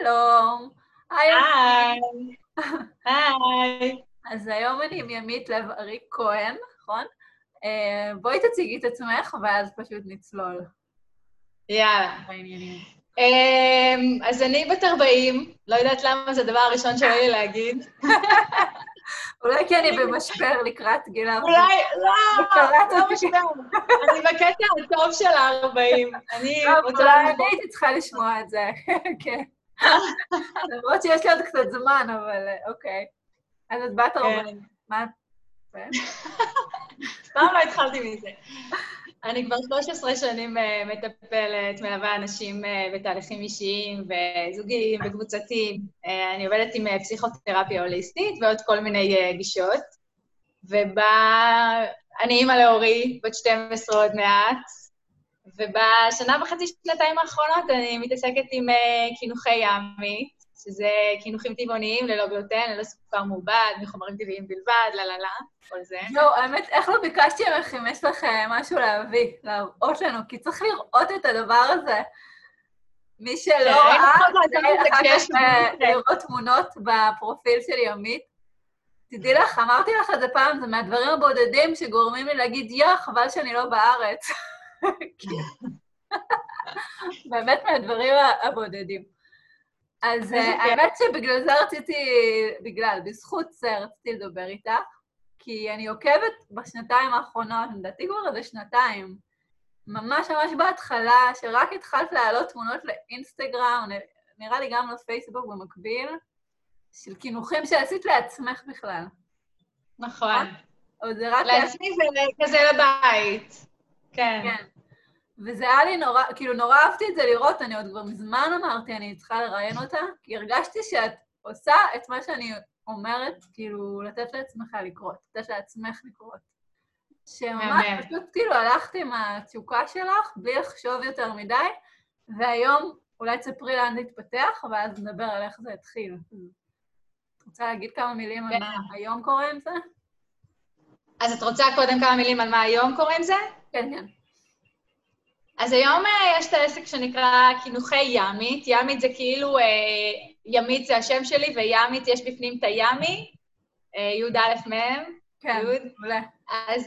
שלום. היי. היי. אז היום אני עם ימית לב אריק כהן, נכון? אה, בואי תציגי את עצמך, ואז פשוט נצלול. יאללה. אמ, אז אני בת 40, לא יודעת למה זה הדבר הראשון שעולה לי להגיד. אולי כי אני במשבר לקראת גיל ה-40. אולי, לא, לא משבר. אני בקטע הטוב של ה-40. אני רוצה... אולי אני הייתי צריכה לשמוע את זה, כן. למרות שיש לי עוד קצת זמן, אבל אוקיי. אז את בת 40. כן. מה את... סתם לא התחלתי מזה. אני כבר 13 שנים אה, מטפלת, מלווה אנשים אה, בתהליכים אישיים וזוגיים וקבוצתיים. אה, אני עובדת עם פסיכותרפיה הוליסטית ועוד כל מיני גישות. ובה... אני אימא לאורי, בת 12 עוד מעט, ובשנה וחצי, שנתיים האחרונות אני מתעסקת עם קינוחי ימי, שזה קינוחים טבעוניים ללא גלוטן, ללא סוכר מעובד, מחומרים טבעיים בלבד, לה לה לה, כל זה. לא, האמת, איך לא ביקשתי ממך אם יש לך אה, משהו להביא, להראות לנו, כי צריך לראות את הדבר הזה. מי שלא כן, ראה, צריך אה, לראות תמונות בפרופיל של ימית. תדעי לך, אמרתי לך את זה פעם, זה מהדברים הבודדים שגורמים לי להגיד, יא, חבל שאני לא בארץ. באמת מהדברים הבודדים. אז אה, האמת שבגלל זה רציתי, בגלל, בזכות זה רציתי לדבר איתך, כי אני עוקבת בשנתיים האחרונות, לדעתי כבר איזה שנתיים, ממש ממש בהתחלה, שרק התחלת להעלות תמונות לאינסטגרם, נראה לי גם לפייסבוק במקביל, של קינוחים שעשית לעצמך בכלל. נכון. או זה רק... לעצמי וכזה לבית. כן. כן. וזה היה לי נורא, כאילו נורא אהבתי את זה לראות, אני עוד כבר מזמן אמרתי, אני צריכה לראיין אותה, כי הרגשתי שאת עושה את מה שאני אומרת, כאילו, לתת לעצמך לקרות, לתת לעצמך לקרות. שממש פשוט כאילו הלכתי עם התשוקה שלך, בלי לחשוב יותר מדי, והיום אולי תספרי לאן זה התפתח, ואז נדבר על איך זה התחיל. את רוצה להגיד כמה מילים על מה היום קורה עם זה? אז את רוצה קודם כמה מילים על מה היום קורה עם זה? כן, כן. אז היום אה, יש את העסק שנקרא קינוחי ימית. ימית זה כאילו, אה, ימית זה השם שלי, וימית יש בפנים את הימי, אה, י"א מ', כן, מעולה. אז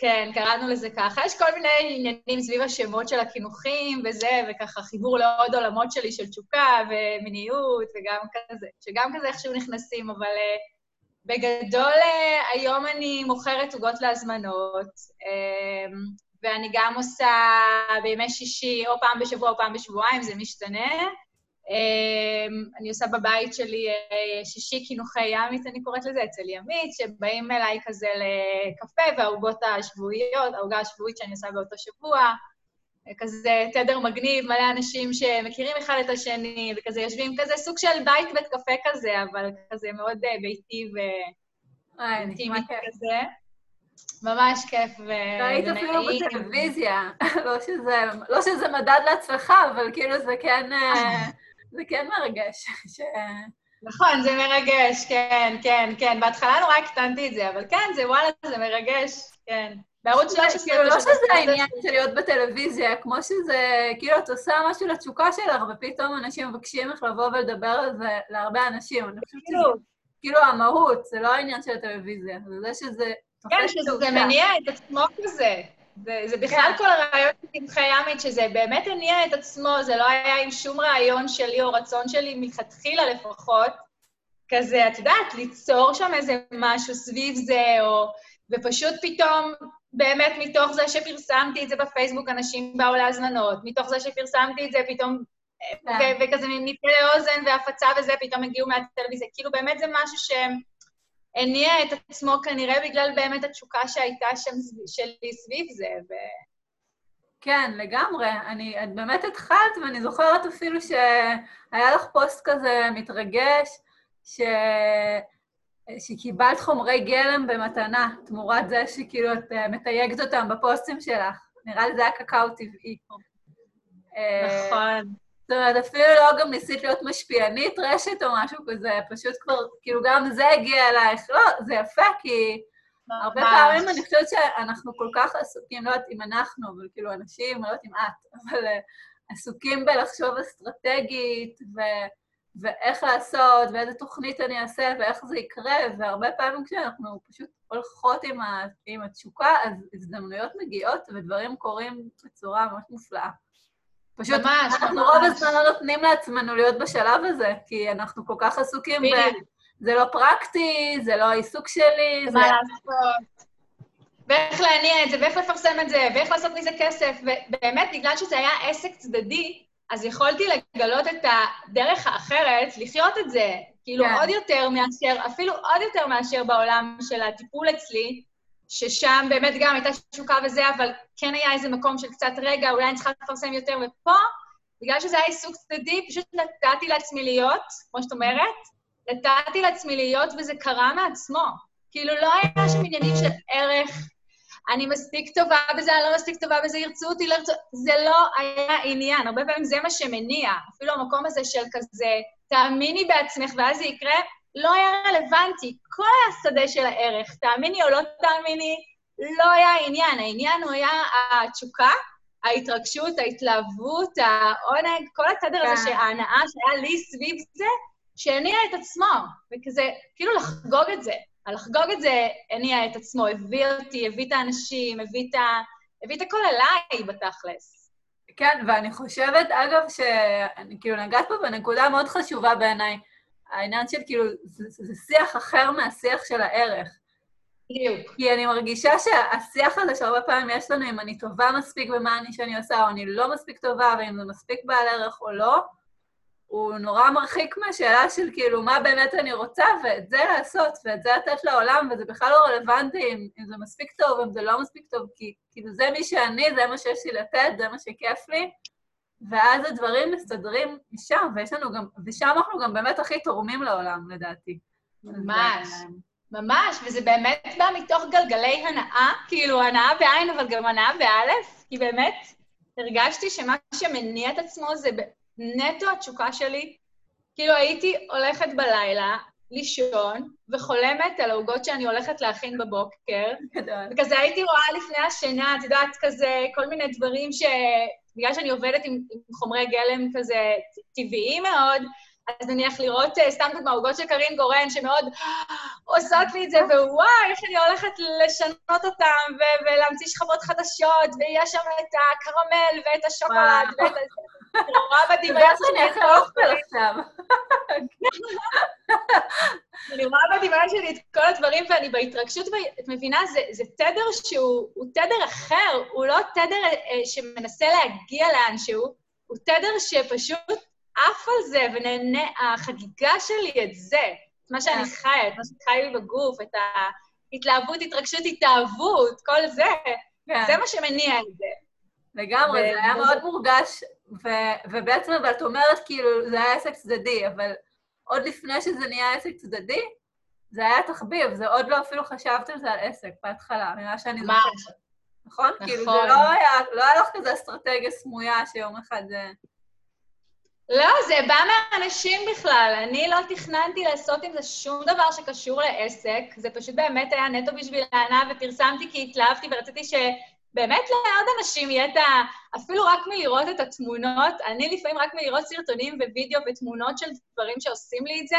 כן, קראנו לזה ככה. יש כל מיני עניינים סביב השמות של הקינוחים וזה, וככה חיבור לעוד עולמות שלי של תשוקה ומיניות וגם כזה, שגם כזה איכשהו נכנסים, אבל בגדול היום אני מוכרת עוגות להזמנות. ואני גם עושה בימי שישי, או פעם בשבוע או פעם בשבועיים, זה משתנה. אמ, אני עושה בבית שלי אה, שישי קינוחי ימית, אני קוראת לזה, אצל ימית, שבאים אליי כזה לקפה והעוגות השבועיות, העוגה השבועית שאני עושה באותו שבוע. כזה תדר מגניב, מלא אנשים שמכירים אחד את השני, וכזה יושבים כזה סוג של בית בית קפה כזה, אבל כזה מאוד אה, ביתי ואינטימי כזה. ממש כיף ונעים. ראית אפילו בטלוויזיה, לא שזה, לא שזה מדד להצלחה, אבל כאילו זה כן, אה, זה כן מרגש. ש... נכון, זה מרגש, כן, כן, כן. בהתחלה נורא הקטנתי את זה, אבל כן, זה וואלה, זה מרגש, כן. בערוץ 13... כאילו, לא שזה העניין של להיות בטלוויזיה, כמו שזה, כאילו, את עושה משהו לתשוקה שלך, ופתאום אנשים מבקשים לך לבוא ולדבר על זה להרבה אנשים. אני חושבת שזה, כאילו, המהות, זה לא העניין של הטלוויזיה, זה זה שזה כן, שזה מניע את עצמו כזה. זה, זה בכלל כן. כל הרעיון של קמחי ימית, שזה באמת הניע את עצמו, זה לא היה עם שום רעיון שלי או רצון שלי מלכתחילה לפחות, כזה, את יודעת, ליצור שם איזה משהו סביב זה, או... ופשוט פתאום, באמת מתוך זה שפרסמתי את זה בפייסבוק, אנשים באו להזמנות, מתוך זה שפרסמתי את זה, פתאום... כן. וכזה מפה לאוזן והפצה וזה, פתאום הגיעו מהטלוויזיה. כאילו, באמת זה משהו שהם... הניע את עצמו כנראה בגלל באמת התשוקה שהייתה שם שלי סביב זה. ו... כן, לגמרי. אני, את באמת התחלת, ואני זוכרת אפילו שהיה לך פוסט כזה מתרגש, ש... שקיבלת חומרי גלם במתנה, תמורת זה שכאילו את אה, מתייגת אותם בפוסטים שלך. נראה לי זה היה קקאו טבעי. נכון. זאת אומרת, אפילו לא גם ניסית להיות משפיענית רשת או משהו כזה, פשוט כבר, כאילו גם זה הגיע אלייך. לא, זה יפה, כי הרבה פעמים אני חושבת שאנחנו כל כך עסוקים, לא יודעת אם אנחנו, אבל כאילו אנשים, לא יודעת אם את, אבל uh, עסוקים בלחשוב אסטרטגית, ו... ואיך לעשות, ואיזה תוכנית אני אעשה, ואיך זה יקרה, והרבה פעמים כשאנחנו פשוט הולכות עם, ה, עם התשוקה, אז הזדמנויות מגיעות ודברים קורים בצורה ממש מופלאה. פשוט ממש, אנחנו ממש. רוב הזמן לא נותנים לעצמנו להיות בשלב הזה, כי אנחנו כל כך עסוקים ב... זה לא פרקטי, זה לא העיסוק שלי, זה... מה לעשות? ואיך להניע את זה, ואיך לפרסם את זה, ואיך לעשות מזה כסף. ובאמת, בגלל שזה היה עסק צדדי, אז יכולתי לגלות את הדרך האחרת, לחיות את זה, כאילו כן. עוד יותר מאשר, אפילו עוד יותר מאשר בעולם של הטיפול אצלי, ששם באמת גם הייתה תשוקה וזה, אבל כן היה איזה מקום של קצת רגע, אולי אני צריכה לפרסם יותר, ופה, בגלל שזה היה עיסוק צדדי, פשוט נתתי לעצמי להיות, כמו שאת אומרת, נתתי לעצמי להיות וזה קרה מעצמו. כאילו, לא היה שם עניינים של ערך, אני מספיק טובה בזה, אני לא מספיק טובה בזה, ירצו אותי, לא ירצו... זה לא היה עניין, הרבה פעמים זה מה שמניע. אפילו המקום הזה של כזה, תאמיני בעצמך ואז זה יקרה, לא היה רלוונטי. כל השדה של הערך, תאמיני או לא תאמיני, לא היה עניין. העניין הוא היה התשוקה, ההתרגשות, ההתלהבות, העונג, כל התדר הזה, כן. שההנאה שהיה לי סביב זה, שהניע את עצמו, וכזה, כאילו לחגוג את זה. לחגוג את זה הניע את עצמו, הביא אותי, הביא את האנשים, הביא את, ה... הביא את הכל אליי בתכלס. כן, ואני חושבת, אגב, שאני כאילו נגעת פה בנקודה מאוד חשובה בעיניי, העניין של כאילו, זה, זה שיח אחר מהשיח של הערך. בדיוק. כי אני מרגישה שהשיח הזה שהרבה פעמים יש לנו, אם אני טובה מספיק במה אני שאני עושה, או אני לא מספיק טובה, ואם זה מספיק בעל ערך או לא, הוא נורא מרחיק מהשאלה של כאילו, מה באמת אני רוצה, ואת זה לעשות, ואת זה לתת לעולם, וזה בכלל לא רלוונטי אם, אם זה מספיק טוב, אם זה לא מספיק טוב, כי כאילו זה מי שאני, זה מה שיש לי לתת, זה מה שכיף לי, ואז הדברים מסתדרים משם, ויש לנו גם, ושם אנחנו גם באמת הכי תורמים לעולם, לדעתי. ממש. ממש, וזה באמת בא מתוך גלגלי הנאה, כאילו הנאה בעין, אבל גם הנאה באלף, כי באמת הרגשתי שמה שמניע את עצמו זה נטו התשוקה שלי, כאילו הייתי הולכת בלילה לישון וחולמת על העוגות שאני הולכת להכין בבוקר. וכזה הייתי רואה לפני השינה, את יודעת, כזה כל מיני דברים ש... בגלל שאני עובדת עם, עם חומרי גלם כזה טבעיים מאוד, אז נניח לראות, אה, סתם דוגמא, עוגות של קרין גורן, שמאוד עושות לי את זה, ווואי, איך אני הולכת לשנות אותם, ולהמציא שכבות חדשות, ויש שם את הקרמל, ואת השוקולד, ואת ה... רואה בדמיון שלי את כל עכשיו. אני רואה בדמיון שלי את כל הדברים, ואני בהתרגשות, ואת מבינה, זה תדר שהוא תדר אחר, הוא לא תדר אה, שמנסה להגיע לאנשהו, הוא תדר שפשוט עף על זה ונהנה, החגיגה שלי את זה, את מה שאני כן. חיה, את מה שחי לי בגוף, את ההתלהבות, התרגשות, התאהבות, כל זה, כן. זה מה שמניע את זה. לגמרי, זה היה מאוד מורגש ו- ובעצם, אבל את אומרת, כאילו, זה היה עסק צדדי, אבל עוד לפני שזה נהיה עסק צדדי, זה היה תחביב, זה עוד לא אפילו חשבת על זה על עסק בהתחלה, ממה שאני זוכרת. נכון? נכון. כאילו, זה נכון. לא היה, לא היה לך כזה אסטרטגיה סמויה שיום אחד זה... לא, זה בא מהאנשים בכלל. אני לא תכננתי לעשות עם זה שום דבר שקשור לעסק, זה פשוט באמת היה נטו בשביל הענה, ופרסמתי כי התלהבתי ורציתי ש... באמת לעוד אנשים יהיה את ה... אפילו רק מלראות את התמונות, אני לפעמים רק מלראות סרטונים ווידאו ותמונות של דברים שעושים לי את זה,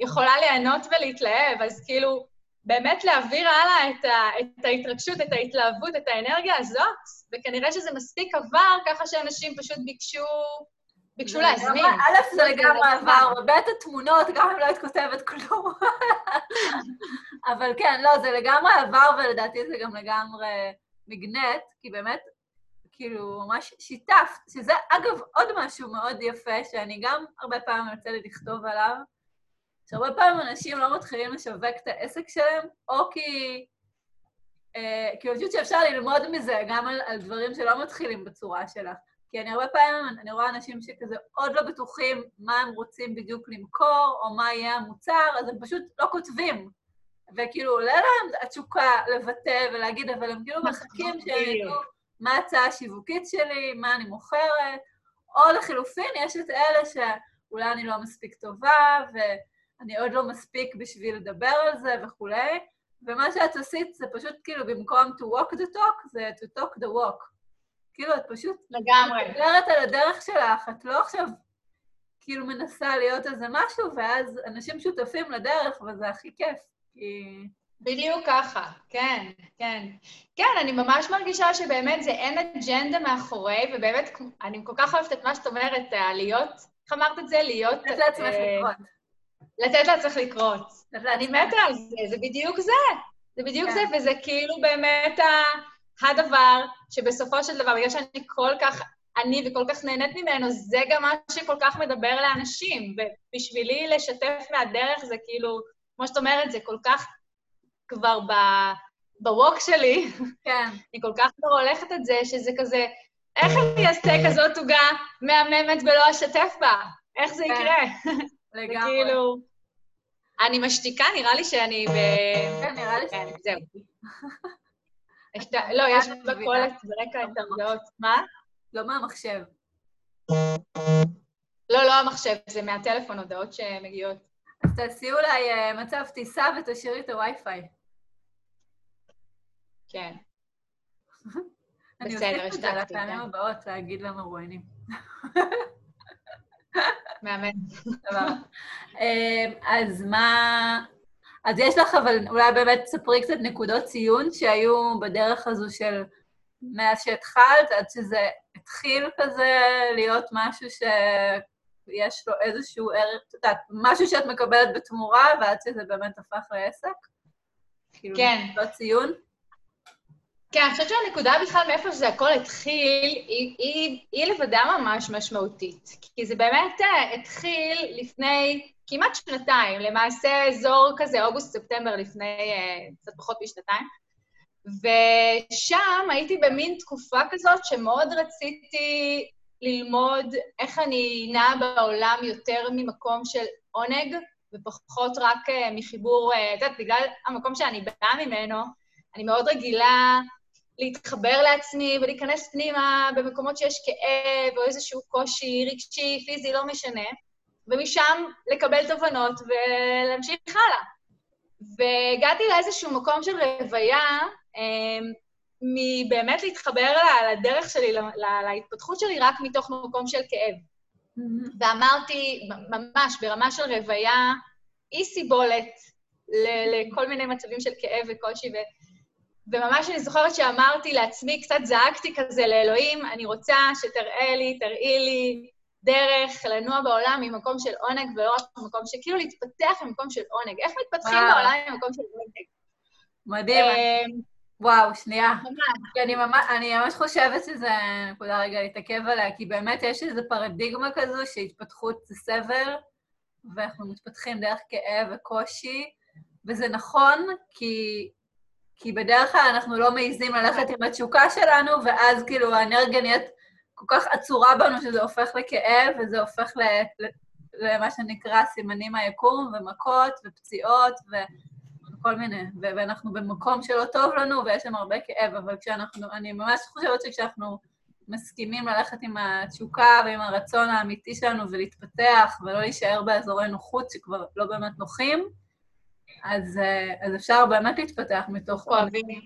יכולה ליהנות ולהתלהב, אז כאילו, באמת להעביר הלאה את, ה, את ההתרגשות, את ההתלהבות, את האנרגיה הזאת, וכנראה שזה מספיק עבר, ככה שאנשים פשוט ביקשו, ביקשו להזמין. א', זה לגמרי עבר, ב', התמונות, גם אם לא היית כותבת כלום. אבל כן, לא, זה לגמרי עבר, ולדעתי זה גם לגמרי... מגנט, כי באמת, כאילו, ממש שיתפת, שזה אגב עוד משהו מאוד יפה, שאני גם הרבה פעמים יוצא לי לכתוב עליו, שהרבה פעמים אנשים לא מתחילים לשווק את העסק שלהם, או כי... אה, כי אני חושבת שאפשר ללמוד מזה גם על, על דברים שלא מתחילים בצורה שלך. כי אני הרבה פעמים, אני רואה אנשים שכזה עוד לא בטוחים מה הם רוצים בדיוק למכור, או מה יהיה המוצר, אז הם פשוט לא כותבים. וכאילו עולה להם התשוקה לבטא ולהגיד, אבל הם כאילו מחכים שהם ידעו מה ההצעה השיווקית שלי, מה אני מוכרת, או לחילופין, יש את אלה שאולי אני לא מספיק טובה, ואני עוד לא מספיק בשביל לדבר על זה וכולי, ומה שאת עשית זה פשוט כאילו במקום to walk the talk, זה to talk the walk. כאילו, את פשוט... לגמרי. מדברת על הדרך שלך, את לא עכשיו כאילו מנסה להיות איזה משהו, ואז אנשים שותפים לדרך, וזה הכי כיף. כי... בדיוק ככה, כן, כן. כן, אני ממש מרגישה שבאמת זה אין אג'נדה מאחורי, ובאמת, אני כל כך אוהבת את מה שאת אומרת, להיות, איך אמרת את זה? להיות... לתת לעצמך אה, לקרות. לתת לעצמך לקרות. אני מתה על זה, זה בדיוק זה. זה בדיוק כן. זה, וזה כאילו באמת הדבר שבסופו של דבר, בגלל שאני כל כך, אני וכל כך נהנית ממנו, זה גם מה שכל כך מדבר לאנשים. ובשבילי לשתף מהדרך זה כאילו, כמו שאת אומרת, זה כל כך כבר ב... בווק שלי, כן. אני כל כך כבר הולכת את זה, שזה כזה, איך אני אעשה כזאת עוגה מהממת ולא אשתף בה? איך זה כן. יקרה? לגמרי. וכאילו, אני משתיקה, נראה לי שאני ב... כן, נראה לי כן, זהו. לא, יש בקולת ברקע את ההודעות. מה? לא מהמחשב. לא, לא המחשב, זה מהטלפון, הודעות שמגיעות. תעשי אולי אה, מצב טיסה ותשאירי את הווי-פיי. כן. אני אוסיף את זה לפעמים הבאות להגיד למרואיינים. מאמן. אמ, אז מה... אז יש לך, אבל אולי באמת תספרי קצת נקודות ציון שהיו בדרך הזו של מאז שהתחלת, עד שזה התחיל כזה להיות משהו שיש לו איזשהו ערך, את יודעת, משהו שאת מקבלת בתמורה, ועד שזה באמת הפך לעסק? כאילו, כן. נקודות ציון? כן, אני חושבת שהנקודה בכלל מאיפה שזה הכל התחיל, היא, היא, היא לבדה ממש משמעותית. כי זה באמת אה, התחיל לפני כמעט שנתיים, למעשה אזור כזה, אוגוסט-ספטמבר לפני uh, קצת פחות משנתיים. ושם הייתי במין תקופה כזאת שמאוד רציתי ללמוד איך אני נעה בעולם יותר ממקום של עונג, ופחות רק uh, מחיבור, את uh, יודעת, בגלל המקום שאני באה ממנו, אני מאוד רגילה להתחבר לעצמי ולהיכנס פנימה במקומות שיש כאב או איזשהו קושי רגשי, פיזי, לא משנה, ומשם לקבל תובנות ולהמשיך הלאה. והגעתי לאיזשהו מקום של רוויה, אמ, מבאמת להתחבר לדרך שלי, להתפתחות שלי, רק מתוך מקום של כאב. Mm-hmm. ואמרתי, ממש ברמה של רוויה, אי סיבולת לכל מיני מצבים של כאב וקושי, ו... וממש אני זוכרת שאמרתי לעצמי, קצת זעקתי כזה לאלוהים, אני רוצה שתראה לי, תראי לי דרך לנוע בעולם ממקום של עונג, ולא רק ממקום של, כאילו להתפתח ממקום של עונג. איך מתפתחים וואו. בעולם ממקום של עונג? מדהים. וואו, שנייה. ממש. כי אני ממש, אני ממש חושבת שזה נקודה רגע להתעכב עליה, כי באמת יש איזו פרדיגמה כזו שהתפתחות זה סבל, ואנחנו מתפתחים דרך כאב וקושי, וזה נכון, כי כי בדרך כלל אנחנו לא מעיזים ללכת עם התשוקה שלנו, ואז כאילו האנרגיה נהיית כל כך עצורה בנו שזה הופך לכאב, וזה הופך ל... למה שנקרא סימנים מהיקום, ומכות, ופציעות, וכל מיני. ואנחנו במקום שלא טוב לנו, ויש שם הרבה כאב, אבל כשאנחנו... אני ממש חושבת שכשאנחנו מסכימים ללכת עם התשוקה ועם הרצון האמיתי שלנו ולהתפתח, ולא להישאר באזורי נוחות שכבר לא באמת נוחים, אז, אה, אז אפשר באמת להתפתח מתוך... אוהבים.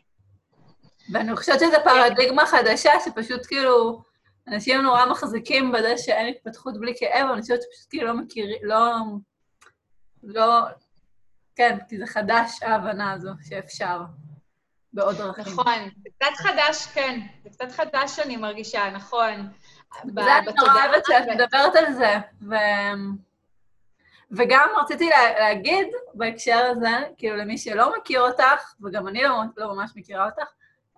ואני חושבת שזו פרדיגמה חדשה, שפשוט כאילו, אנשים נורא מחזיקים בזה שאין התפתחות בלי כאב, אבל אני חושבת שפשוט כאילו לא מכירים, לא... לא... כן, כי זה חדש, ההבנה הזו, שאפשר בעוד דרכים. נכון, זה קצת חדש, כן. זה קצת חדש שאני מרגישה, נכון. זה אני נורא אוהבת שאת מדברת על זה, ו... וגם רציתי לה, להגיד בהקשר הזה, כאילו למי שלא מכיר אותך, וגם אני לא, לא ממש מכירה אותך,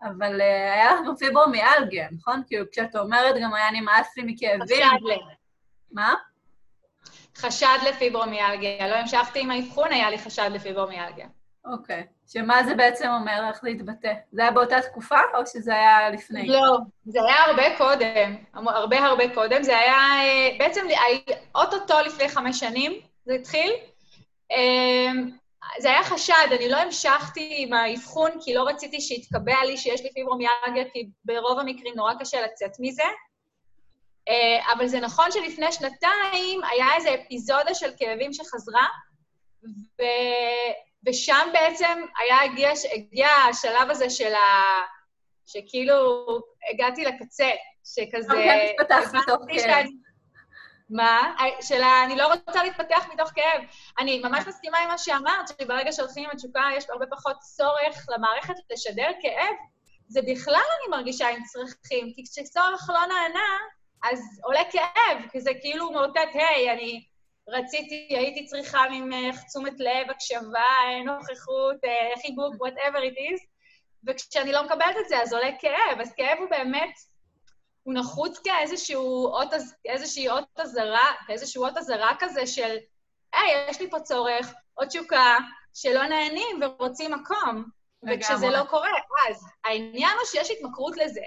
אבל uh, היה לך גם פיברומיאלגיה, נכון? כאילו, כשאת אומרת, גם היה נמאס לי מכאבים. חשד ל... מה? חשד לפיברומיאלגיה. לא המשכתי עם האבחון, היה לי חשד לפיברומיאלגיה. אוקיי. Okay. שמה זה בעצם אומר, איך להתבטא? זה היה באותה תקופה, או שזה היה לפני? לא, זה היה הרבה קודם. הרבה הרבה קודם. זה היה אה, בעצם, אוטוטו לפני חמש שנים, זה התחיל. אמ, זה היה חשד, אני לא המשכתי עם האבחון, כי לא רציתי שיתקבע לי שיש לי פיברומיאלגיה, כי ברוב המקרים נורא קשה לצאת מזה. אה, אבל זה נכון שלפני שנתיים היה איזו אפיזודה של כאבים שחזרה, ו... ושם בעצם היה, הגיע, הגיע השלב הזה של ה... שכאילו הגעתי לקצה, שכזה... התפתחת כאב. מה? שאלה, אני לא רוצה להתפתח מתוך כאב. אני ממש מסכימה עם מה שאמרת, שברגע שהולכים עם התשוקה יש הרבה פחות צורך למערכת לשדר כאב. זה בכלל אני מרגישה עם צרכים, כי כשצורך לא נענה, אז עולה כאב, כי זה כאילו מאותת, היי, אני רציתי, הייתי צריכה ממך תשומת לב, הקשבה, נוכחות, אה, חיבוק, whatever it is, וכשאני לא מקבלת את זה, אז עולה כאב. אז כאב הוא באמת, הוא נחוץ כאיזשהו אות, איזושהי אות אזהרה, כאיזשהו אות אזהרה כזה של, היי, יש לי פה צורך, עוד תשוקה, שלא נהנים ורוצים מקום. וכשזה לא קורה, אז העניין הוא שיש התמכרות לזה,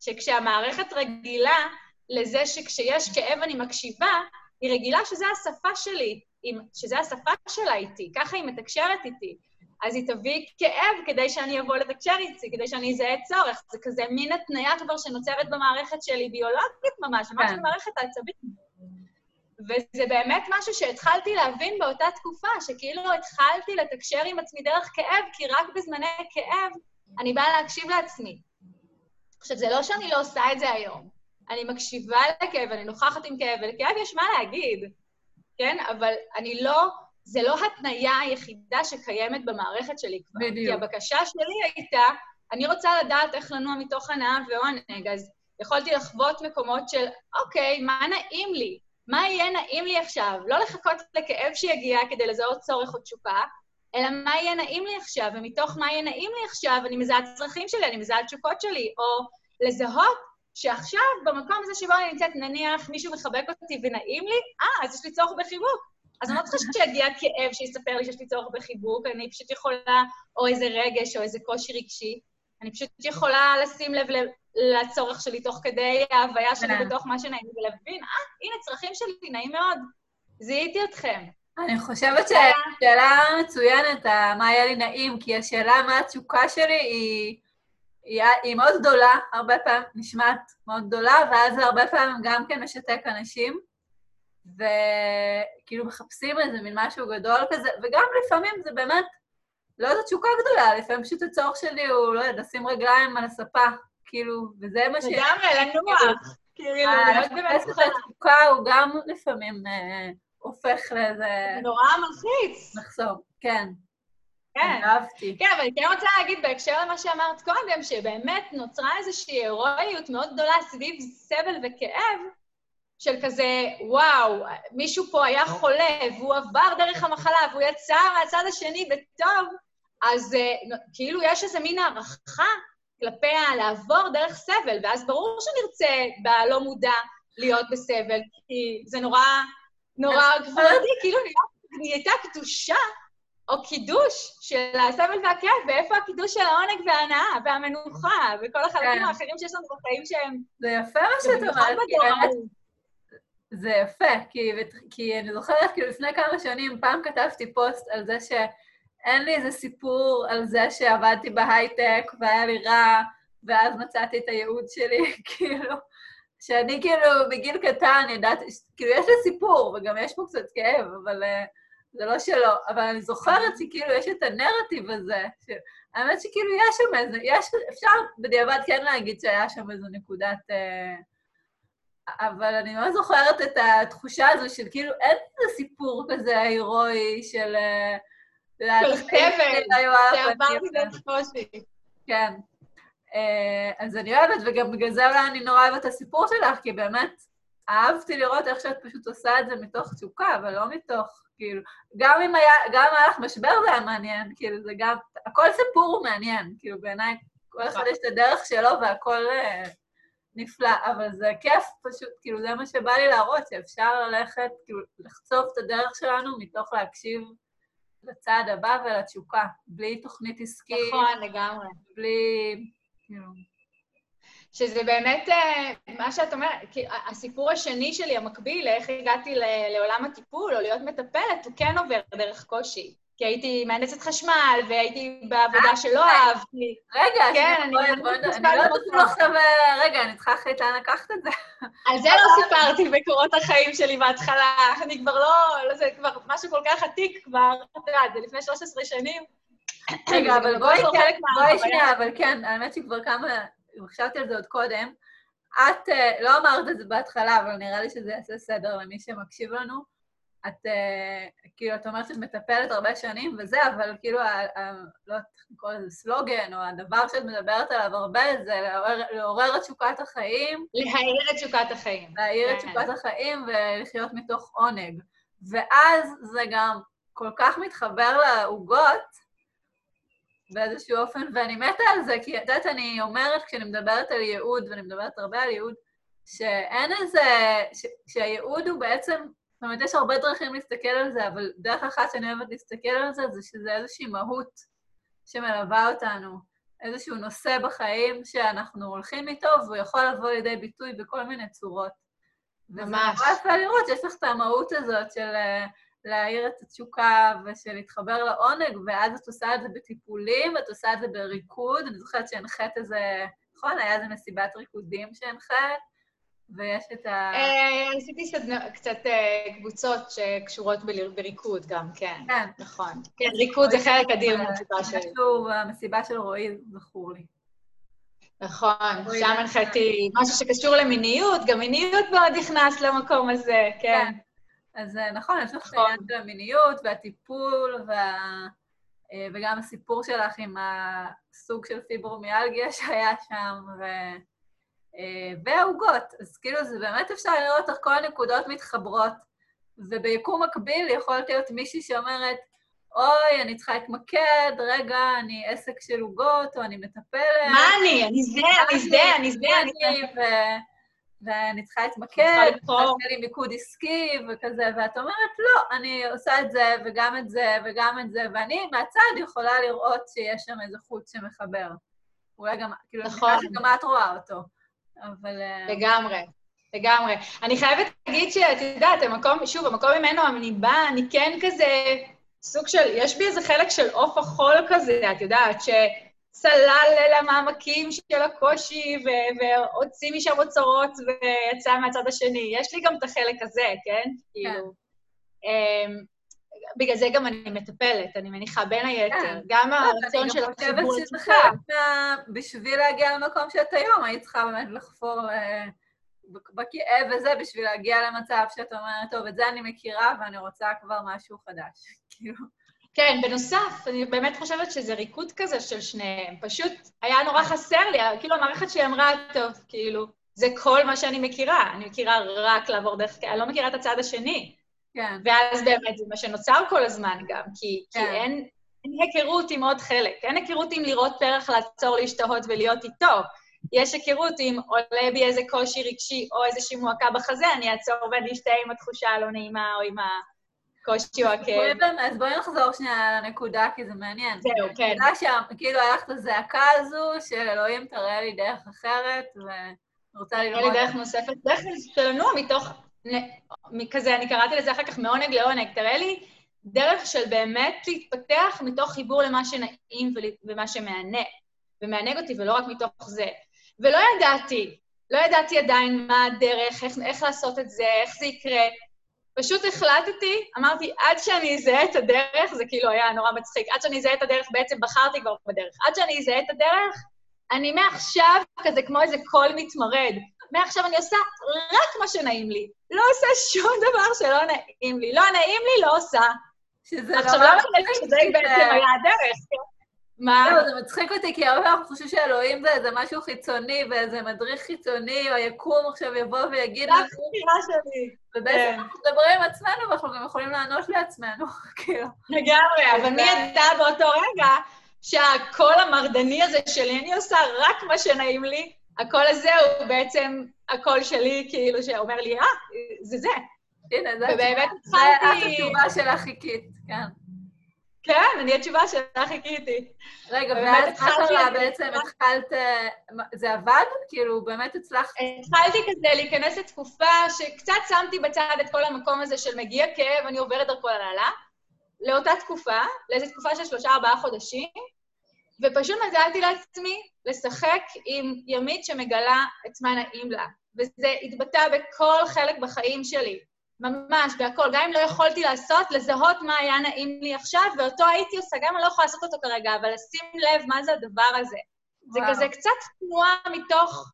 שכשהמערכת רגילה לזה שכשיש כאב אני מקשיבה, היא רגילה שזה השפה שלי, שזה השפה שלה איתי, ככה היא מתקשרת איתי. אז היא תביא כאב כדי שאני אבוא לתקשר איתי, כדי שאני אזהה צורך. זה כזה מין התניה כבר שנוצרת במערכת שלי, ביולוגית ממש, ממש כן. במערכת העצבית. וזה באמת משהו שהתחלתי להבין באותה תקופה, שכאילו התחלתי לתקשר עם עצמי דרך כאב, כי רק בזמני כאב אני באה להקשיב לעצמי. עכשיו, זה לא שאני לא עושה את זה היום. אני מקשיבה לכאב, אני נוכחת עם כאב, ולכאב יש מה להגיד, כן? אבל אני לא, זה לא התניה היחידה שקיימת במערכת שלי כבר. בדיוק. כי הבקשה שלי הייתה, אני רוצה לדעת איך לנוע מתוך הנאה ועונג, אז יכולתי לחוות מקומות של, אוקיי, מה נעים לי? מה יהיה נעים לי עכשיו? לא לחכות לכאב שיגיע כדי לזהות צורך או תשוקה, אלא מה יהיה נעים לי עכשיו, ומתוך מה יהיה נעים לי עכשיו, אני מזהה את הצרכים שלי, אני מזהה את התשוקות שלי, או לזהות שעכשיו, במקום הזה שבו אני נמצאת, נניח מישהו מחבק אותי ונעים לי, אה, אז יש לי צורך בחיבוק. אז אני לא צריכה שיגיע כאב שיספר לי שיש לי צורך בחיבוק, אני פשוט יכולה, או איזה רגש או איזה קושי רגשי, אני פשוט יכולה לשים לב לצורך שלי תוך כדי ההוויה שלי. בתוך מה שנעים, ולהבין, אה, הנה, צרכים שלי, נעים מאוד. זיהיתי אתכם. אני חושבת שהשאלה מצוינת, מה יהיה לי נעים, כי השאלה מה התשוקה שלי היא... היא, היא מאוד גדולה, הרבה פעמים נשמעת מאוד גדולה, ואז הרבה פעמים גם כן משתק אנשים, וכאילו מחפשים איזה מין משהו גדול כזה, וגם לפעמים זה באמת, לא איזו תשוקה גדולה, לפעמים פשוט הצורך שלי הוא, לא יודע, לשים רגליים על הספה, כאילו, וזה מה ש... לגמרי, לנוח. כאילו, לחפש את התשוקה הוא גם לפעמים אה, הופך לאיזה... זה נורא מלחיץ. מחסום, כן. כן. אהבתי. כן, אבל אני כן רוצה להגיד בהקשר למה שאמרת קודם, שבאמת נוצרה איזושהי הירואיות מאוד גדולה סביב סבל וכאב, של כזה, וואו, מישהו פה היה חולה, והוא עבר דרך המחלה, והוא יצא מהצד השני בטוב, אז uh, כאילו יש איזה מין הערכה כלפי לעבור דרך סבל, ואז ברור שנרצה בלא מודע להיות בסבל, כי זה נורא, נורא גבולתי, כאילו נהייתה קדושה או קידוש של הסבל והכאב, ואיפה הקידוש של העונג וההנאה והמנוחה, וכל החלקים כן. האחרים שיש לנו בחיים שהם... זה יפה מה שאת אומרת. זה יפה, כי, כי אני זוכרת, כאילו לפני כמה שנים, פעם כתבתי פוסט על זה שאין לי איזה סיפור על זה שעבדתי בהייטק והיה לי רע, ואז מצאתי את הייעוד שלי, כאילו, שאני כאילו בגיל קטן ידעתי, כאילו יש לי סיפור, וגם יש פה קצת כאב, אבל... Uh, זה לא שלא, אבל אני זוכרת שכאילו יש את הנרטיב הזה, ש... האמת שכאילו יש שם איזה, יש, אפשר בדיעבד כן להגיד שהיה שם איזו נקודת... אה, אבל אני מאוד זוכרת את התחושה הזו של כאילו אין איזה סיפור כזה הירואי של... אה, של סבל, שעברתי את הקושי. כן. אה, אז אני אוהבת, וגם בגלל זה אולי אני נורא אוהבת את הסיפור שלך, כי באמת אהבתי לראות איך שאת פשוט עושה את זה מתוך תשוקה, אבל לא מתוך כאילו, גם אם היה, גם אם היה לך משבר זה היה מעניין, כאילו, זה גם, הכל סיפור הוא מעניין, כאילו, בעיניי, כל אחד יש את הדרך שלו והכל אה, נפלא, אבל זה כיף פשוט, כאילו, זה מה שבא לי להראות, שאפשר ללכת, כאילו, לחצוב את הדרך שלנו מתוך להקשיב לצעד הבא ולתשוקה, בלי תוכנית עסקית. נכון, לגמרי. בלי, כאילו... שזה באמת אה, מה שאת אומרת, הסיפור השני שלי, המקביל, לאיך הגעתי לעולם הטיפול או להיות מטפלת, הוא כן עובר דרך קושי. כי הייתי מהנדסת חשמל, והייתי בעבודה אה, שלא אה. אהבתי. רגע, כן, אני לא יודעת אפילו עכשיו... רגע, אני צריכה אחרי לאן לקחת את זה. על זה לא סיפרתי בקורות החיים שלי בהתחלה. אני כבר לא... לא זה כבר משהו כל כך עתיק כבר, את יודעת, זה לפני 13 שנים. רגע, אבל בואי שנייה, אבל כן, האמת שכבר כמה... חשבתי על זה עוד קודם, את אה, לא אמרת את זה בהתחלה, אבל נראה לי שזה יעשה סדר למי שמקשיב לנו. את, אה, כאילו, את אומרת שאת מטפלת הרבה שנים וזה, אבל כאילו, לא יודעת איך לקרוא לזה סלוגן, או הדבר שאת מדברת עליו הרבה, זה לעורר, לעורר את תשוקת החיים. להעיר את תשוקת החיים. להעיר את כן. תשוקת החיים ולחיות מתוך עונג. ואז זה גם כל כך מתחבר לעוגות, באיזשהו אופן, ואני מתה על זה, כי את יודעת, אני אומרת, כשאני מדברת על ייעוד, ואני מדברת הרבה על ייעוד, שאין איזה, ש, שהייעוד הוא בעצם, זאת אומרת, יש הרבה דרכים להסתכל על זה, אבל דרך אחת שאני אוהבת להסתכל על זה, זה שזה איזושהי מהות שמלווה אותנו, איזשהו נושא בחיים שאנחנו הולכים איתו, והוא יכול לבוא לידי ביטוי בכל מיני צורות. ממש. וזה נורא יפה לראות שיש לך את המהות הזאת של... להעיר את התשוקה ושל להתחבר לעונג, ואז את עושה את זה בטיפולים, ואת עושה את זה בריקוד. אני זוכרת שהנחית איזה, נכון? היה איזה מסיבת ריקודים שהנחית, ויש את ה... אה, עשיתי קצת אה, קבוצות שקשורות בריקוד גם, כן. כן. נכון. כן, ריקוד זה חלק אדיר מהתשוקה שלי. משהו במסיבה של רועי, זכור לי. נכון, שם הנחיתי משהו שקשור למיניות, גם מיניות מאוד נכנס למקום הזה, כן. אז אה, נכון, יש לך את העניין של המיניות והטיפול, וה... אה, וגם הסיפור שלך עם הסוג של פיברומיאלגיה שהיה שם, ו... אה, והעוגות. אז כאילו, זה באמת אפשר לראות איך כל הנקודות מתחברות, וביקום מקביל יכולת להיות מישהי שאומרת, אוי, אני צריכה להתמקד, רגע, אני עסק של עוגות, או אני מטפלת. מה אני? אני זה, אני זה, אני זה, אני זה. ואני צריכה להתמקד, צריכה לי מיקוד עסקי וכזה, ואת אומרת, לא, אני עושה את זה וגם את זה וגם את זה, ואני מהצד יכולה לראות שיש שם איזה חוט שמחבר. אולי גם, כאילו, נכון. שגם את רואה אותו, אבל... אה, לגמרי. לגמרי. אני חייבת להגיד שאת יודעת, המקום, שוב, המקום ממנו אני באה, אני כן כזה סוג של, יש בי איזה חלק של עוף החול כזה, את יודעת, ש... צלל אל המעמקים של הקושי והוציא משם אוצרות ויצא מהצד השני. יש לי גם את החלק הזה, כן? כן. כאילו... אמ, בגלל זה גם אני מטפלת, אני מניחה, בין היתר. כן. גם לא, הרצון של החיבור עצמך. בשביל להגיע למקום שאת היום, היית צריכה באמת לחפור בכאב וזה, בשביל להגיע למצב שאת אומרת, טוב, את זה אני מכירה ואני רוצה כבר משהו חדש. כאילו... כן, בנוסף, אני באמת חושבת שזה ריקוד כזה של שניהם. פשוט היה נורא חסר לי, כאילו המערכת שלי אמרה, טוב, כאילו, זה כל מה שאני מכירה. אני מכירה רק לעבור דרך, אני לא מכירה את הצד השני. כן. ואז באמת זה מה שנוצר כל הזמן גם, כי, כן. כי אין, אין היכרות עם עוד חלק. אין היכרות עם לראות פרח, לעצור, להשתהות ולהיות איתו. יש היכרות עם עולה בי איזה קושי רגשי או איזושהי מועקה בחזה, אני אעצור ואני אשתהה עם התחושה הלא נעימה או עם ה... קושי או הכאב. אז בואי נחזור שנייה לנקודה, כי זה מעניין. זהו, כן. יודעת שכאילו היה לך את הזעקה הזו של אלוהים, תראה לי דרך אחרת, ואני רוצה ללמוד... תראה לי דרך נוספת. דרך שלנו מתוך... כזה, אני קראתי לזה אחר כך מעונג לעונג. תראה לי דרך של באמת להתפתח מתוך חיבור למה שנעים ומה שמענה, ומענג אותי, ולא רק מתוך זה. ולא ידעתי, לא ידעתי עדיין מה הדרך, איך, איך לעשות את זה, איך זה יקרה. פשוט החלטתי, אמרתי, עד שאני אזהה את הדרך, זה כאילו היה נורא מצחיק, עד שאני אזהה את הדרך, בעצם בחרתי כבר בדרך. עד שאני אזהה את הדרך, אני מעכשיו כזה כמו איזה קול מתמרד. מעכשיו אני עושה רק מה שנעים לי. לא עושה שום דבר שלא נעים לי. לא נעים לי, לא עושה. שזה עכשיו, לא משנה שזה בעצם היה הדרך, כן? מה? לא, זה מצחיק אותי, כי הרבה אנחנו חושבים שאלוהים זה איזה משהו חיצוני, ואיזה מדריך חיצוני, או יקום עכשיו יבוא ויגיד לנו... זה הבחירה שלי. ובעצם כן. אנחנו מדברים עם עצמנו, ואנחנו גם יכולים לענות לעצמנו, כאילו. לגמרי, אבל מי ידע באותו רגע שהקול המרדני הזה שלי, אני עושה רק מה שנעים לי, הקול הזה הוא בעצם הקול שלי, כאילו, שאומר לי, אה, זה זה. הנה, זה התשובה שלך חיכית, כן. כן, אני התשובה שלך חיכיתי. רגע, ואז מה קרה בעצם? התחלת... זה עבד? כאילו, באמת הצלחת? התחלתי כזה להיכנס לתקופה שקצת שמתי בצד את כל המקום הזה של מגיע כאב, אני עוברת דרכו לנהלה, לאותה תקופה, לאיזו תקופה של שלושה-ארבעה חודשים, ופשוט נתתי לעצמי לשחק עם ימית שמגלה את מה נעים לה. וזה התבטא בכל חלק בחיים שלי. ממש, בהכל. גם אם לא יכולתי לעשות, לזהות מה היה נעים לי עכשיו, ואותו הייתי עושה, גם אם אני לא יכולה לעשות אותו כרגע, אבל לשים לב מה זה הדבר הזה. וואו. זה כזה קצת תנועה מתוך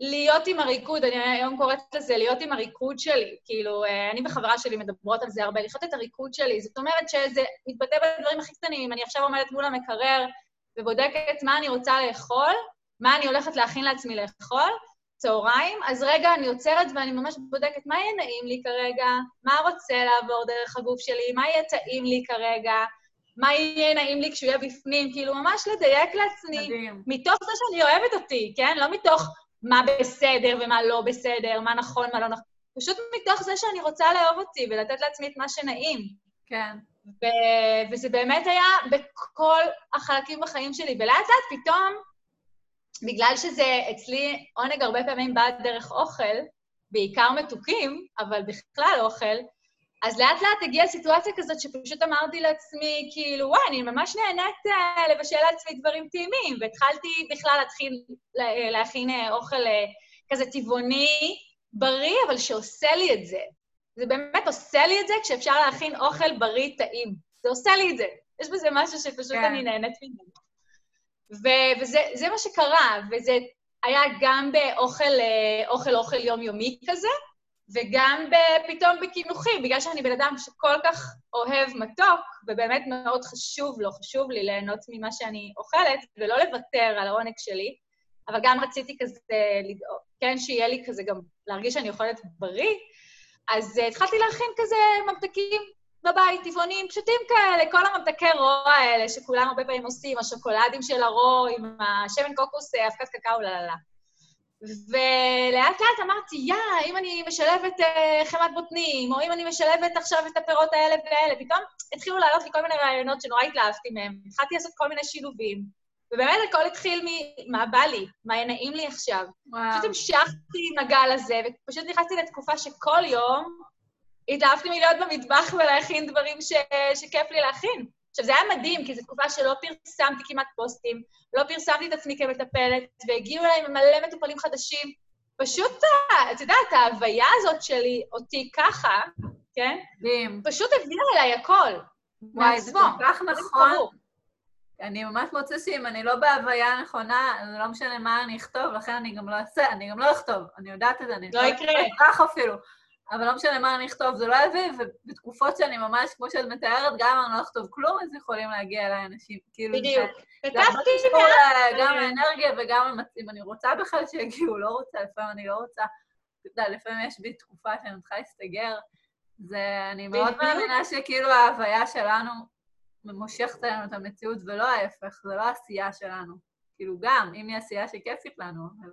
להיות עם הריקוד, אני היום קוראת לזה להיות עם הריקוד שלי. כאילו, אה, אני וחברה שלי מדברות על זה הרבה, לחיות את הריקוד שלי. זאת אומרת שזה מתבטא בדברים הכי קטנים. אני עכשיו עומדת מול המקרר ובודקת מה אני רוצה לאכול, מה אני הולכת להכין לעצמי לאכול, צהריים, אז רגע, אני עוצרת ואני ממש בודקת מה יהיה נעים לי כרגע, מה רוצה לעבור דרך הגוף שלי, מה יהיה טעים לי כרגע, מה יהיה נעים לי כשהוא יהיה בפנים, כאילו ממש לדייק לעצמי, מדהים. מתוך זה שאני אוהבת אותי, כן? לא מתוך מה בסדר ומה לא בסדר, מה נכון, מה לא נכון, פשוט מתוך זה שאני רוצה לאהוב אותי ולתת לעצמי את מה שנעים. כן. ו- וזה באמת היה בכל החלקים בחיים שלי, ולאט לאט פתאום בגלל שזה אצלי עונג הרבה פעמים בא דרך אוכל, בעיקר מתוקים, אבל בכלל אוכל, אז לאט לאט הגיעה סיטואציה כזאת שפשוט אמרתי לעצמי, כאילו, וואי, אני ממש נהנית uh, לבשל לעצמי דברים טעימים, והתחלתי בכלל להתחיל uh, להכין uh, אוכל כזה טבעוני, בריא, אבל שעושה לי את זה. זה באמת עושה לי את זה כשאפשר להכין אוכל בריא טעים. זה עושה לי את זה. יש בזה משהו שפשוט כן. אני נהנית ממנו. ו- וזה מה שקרה, וזה היה גם באוכל אה, אוכל, אוכל יומיומי כזה, וגם פתאום בקינוחים, בגלל שאני בן אדם שכל כך אוהב מתוק, ובאמת מאוד חשוב לו, חשוב לי ליהנות ממה שאני אוכלת, ולא לוותר על העונג שלי, אבל גם רציתי כזה לדאוג, כן, שיהיה לי כזה גם להרגיש שאני אוכלת בריא, אז uh, התחלתי להכין כזה ממתקים בבית, טבעונים פשוטים כאלה, כל הממתקי רוע האלה שכולם הרבה פעמים עושים, השוקולדים של הרוע עם השמן קוקוס, אה, אבקת קקאו, לא, לא, לא. ולאט לאט אמרתי, יא, אם אני משלבת uh, חמת בוטנים, או אם אני משלבת עכשיו את הפירות האלה והאלה, פתאום התחילו לעלות לי כל מיני רעיונות שנורא התלהבתי מהם. התחלתי לעשות כל מיני שילובים, ובאמת הכל התחיל ממה בא לי, מה נעים לי עכשיו. וואו. פשוט המשכתי עם הגל הזה, ופשוט נכנסתי לתקופה שכל יום התאהבתי מלהיות במטבח ולהכין דברים ש... שכיף לי להכין. עכשיו, זה היה מדהים, כי זו תקופה שלא פרסמתי כמעט פוסטים, לא פרסמתי את עצמי כמטפלת, והגיעו אליי מלא מטופלים חדשים. פשוט, את יודעת, ההוויה הזאת שלי, אותי ככה, כן? מדהים. פשוט הביאה אליי הכל. וואי, זה כל כך נכון. אני ממש מוצא שאם אני לא בהוויה הנכונה, זה לא משנה מה אני אכתוב, לכן אני גם לא אעשה, אני גם לא אכתוב, אני יודעת את זה, אני לא יקרה. לא אקח אפילו. אבל לא משנה מה אני אכתוב, זה לא יביא, ובתקופות שאני ממש, כמו שאת מתארת, גם אם אני לא אכתוב כלום, אז יכולים להגיע אליי אנשים. כאילו, בדיוק. כתבתי מעט. גם האנרגיה וגם אם אני רוצה בכלל שיגיעו, לא רוצה, לפעמים אני לא רוצה. אתה יודע, לפעמים יש בי תקופה שאני צריכה להסתגר. זה, אני מאוד מאמינה שכאילו ההוויה שלנו מושכת עלינו את המציאות, ולא ההפך, זה לא העשייה שלנו. כאילו גם, אם היא עשייה שכיפית לנו, אבל...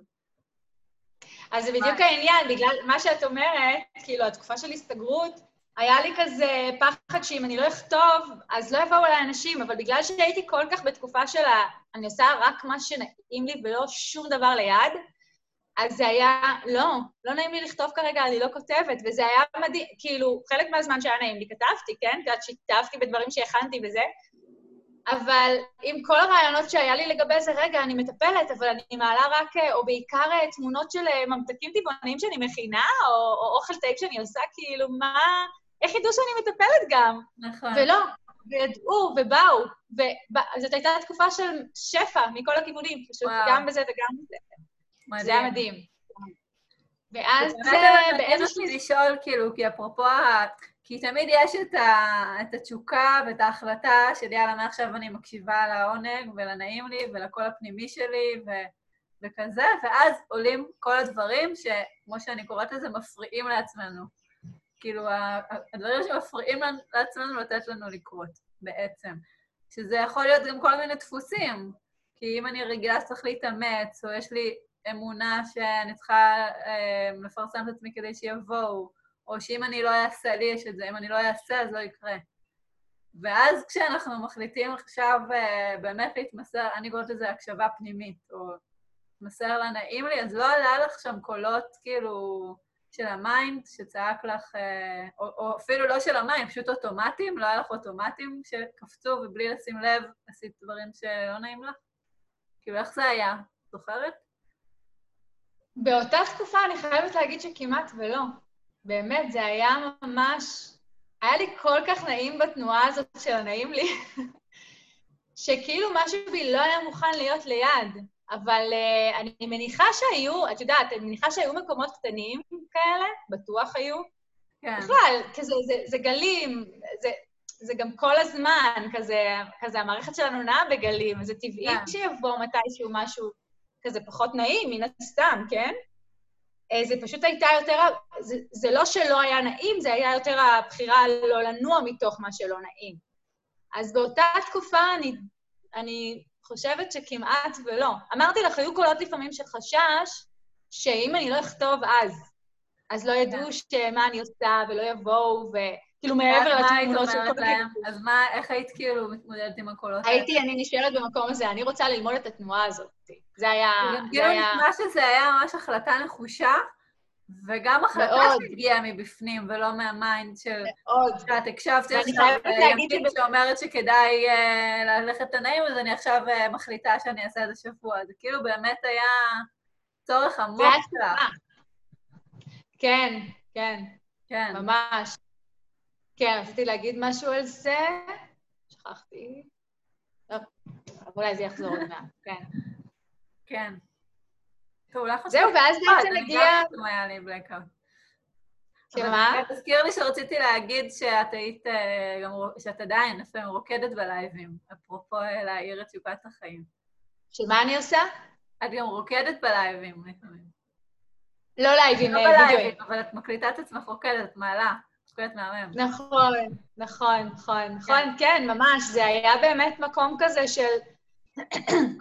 אז זה בדיוק העניין, בגלל מה שאת אומרת, כאילו, התקופה של הסתגרות, היה לי כזה פחד שאם אני לא אכתוב, אז לא יבואו אליי אנשים, אבל בגלל שהייתי כל כך בתקופה של ה... אני עושה רק מה שנעים לי ולא שום דבר ליד, אז זה היה, לא, לא נעים לי לכתוב כרגע, אני לא כותבת, וזה היה מדהים, כאילו, חלק מהזמן שהיה נעים לי כתבתי, כן? את יודעת, שיתפתי בדברים שהכנתי וזה, אבל עם כל הרעיונות שהיה לי לגבי זה, רגע, אני מטפלת, אבל אני מעלה רק, אה, או בעיקר אה, תמונות של אה, ממתקים טבעוניים שאני מכינה, או, או אוכל טייק שאני עושה, כאילו, מה... איך ידעו שאני מטפלת גם? נכון. ולא, וידעו, ובאו, וזאת הייתה תקופה של שפע מכל הכיוונים, פשוט וואו. גם בזה וגם בזה. מדהים. זה היה מדהים. ואז באיזשהו... לשאול, כאילו, כי אפרופו כי תמיד יש את, ה, את התשוקה ואת ההחלטה של יאללה, מעכשיו אני מקשיבה לעונג ולנעים לי ולקול הפנימי שלי ו, וכזה, ואז עולים כל הדברים שכמו שאני קוראת לזה, מפריעים לעצמנו. כאילו, הדברים שמפריעים לעצמנו לתת לנו לקרות, בעצם. שזה יכול להיות גם כל מיני דפוסים. כי אם אני רגילה שצריך להתאמץ, או יש לי אמונה שאני צריכה אה, לפרסם את עצמי כדי שיבואו, או שאם אני לא אעשה, לי יש את זה, אם אני לא אעשה אז לא יקרה. ואז כשאנחנו מחליטים עכשיו uh, באמת להתמסר, אני קוראת לזה הקשבה פנימית, או להתמסר לנעים לי, אז לא עלה לך שם קולות כאילו של המיינד שצעק לך, uh, או, או אפילו לא של המיינד, פשוט אוטומטים, לא היה לך אוטומטים שקפצו ובלי לשים לב עשית דברים שלא נעים לך? כאילו, איך זה היה? זוכרת? באותה תקופה אני חייבת להגיד שכמעט ולא. באמת, זה היה ממש... היה לי כל כך נעים בתנועה הזאת של הנעים לי, שכאילו משהו בי לא היה מוכן להיות ליד. אבל uh, אני מניחה שהיו, את יודעת, אני מניחה שהיו מקומות קטנים כאלה, בטוח היו. כן. בכלל, כזה, זה, זה גלים, זה, זה גם כל הזמן, כזה, כזה המערכת שלנו נעה בגלים, זה טבעי כן. שיבוא מתישהו משהו כזה פחות נעים, מן הסתם, כן? אה, זה פשוט הייתה יותר, זה, זה לא שלא היה נעים, זה היה יותר הבחירה לא לנוע מתוך מה שלא נעים. אז באותה תקופה אני, אני חושבת שכמעט ולא. אמרתי לך, היו קולות לפעמים של חשש, שאם אני לא אכתוב אז, אז לא ידעו שמה אני עושה ולא יבואו, וכאילו מעבר לתמונות של כל להם? אז מה, איך היית כאילו מתמודדת עם הקולות? הייתי, אני נשארת במקום הזה, אני רוצה ללמוד את התנועה הזאת. זה היה... גם כאילו נשמע שזה היה ממש החלטה נחושה, וגם החלטה שהגיעה מבפנים ולא מהמיינד של... מאוד. שאת הקשבתי עכשיו לימין שאומרת שכדאי uh, ללכת לנעים, אז אני עכשיו uh, מחליטה שאני אעשה את זה שבוע. זה כאילו באמת היה צורך עמוק שלך. כן, כן. כן. ממש. כן, רציתי להגיד משהו על זה, שכחתי. טוב, אולי זה יחזור עוד מעט, כן. כן. זהו, ואז בעצם הגיע... גם היה לי בלקאוט. שמה? תזכיר לי שרציתי להגיד שאת היית, אה, שאת עדיין לפעמים רוקדת בלייבים, אפרופו אה, להעיר את תשוקת החיים. שמה אני עושה? את גם רוקדת בלייבים לפעמים. לא לייבים. לא בלייבים, אבל את מקליטה את עצמך רוקדת, את מעלה. רוקדת מהמם. נכון, נכון, נכון, נכון, כן, ממש, זה היה באמת מקום כזה של...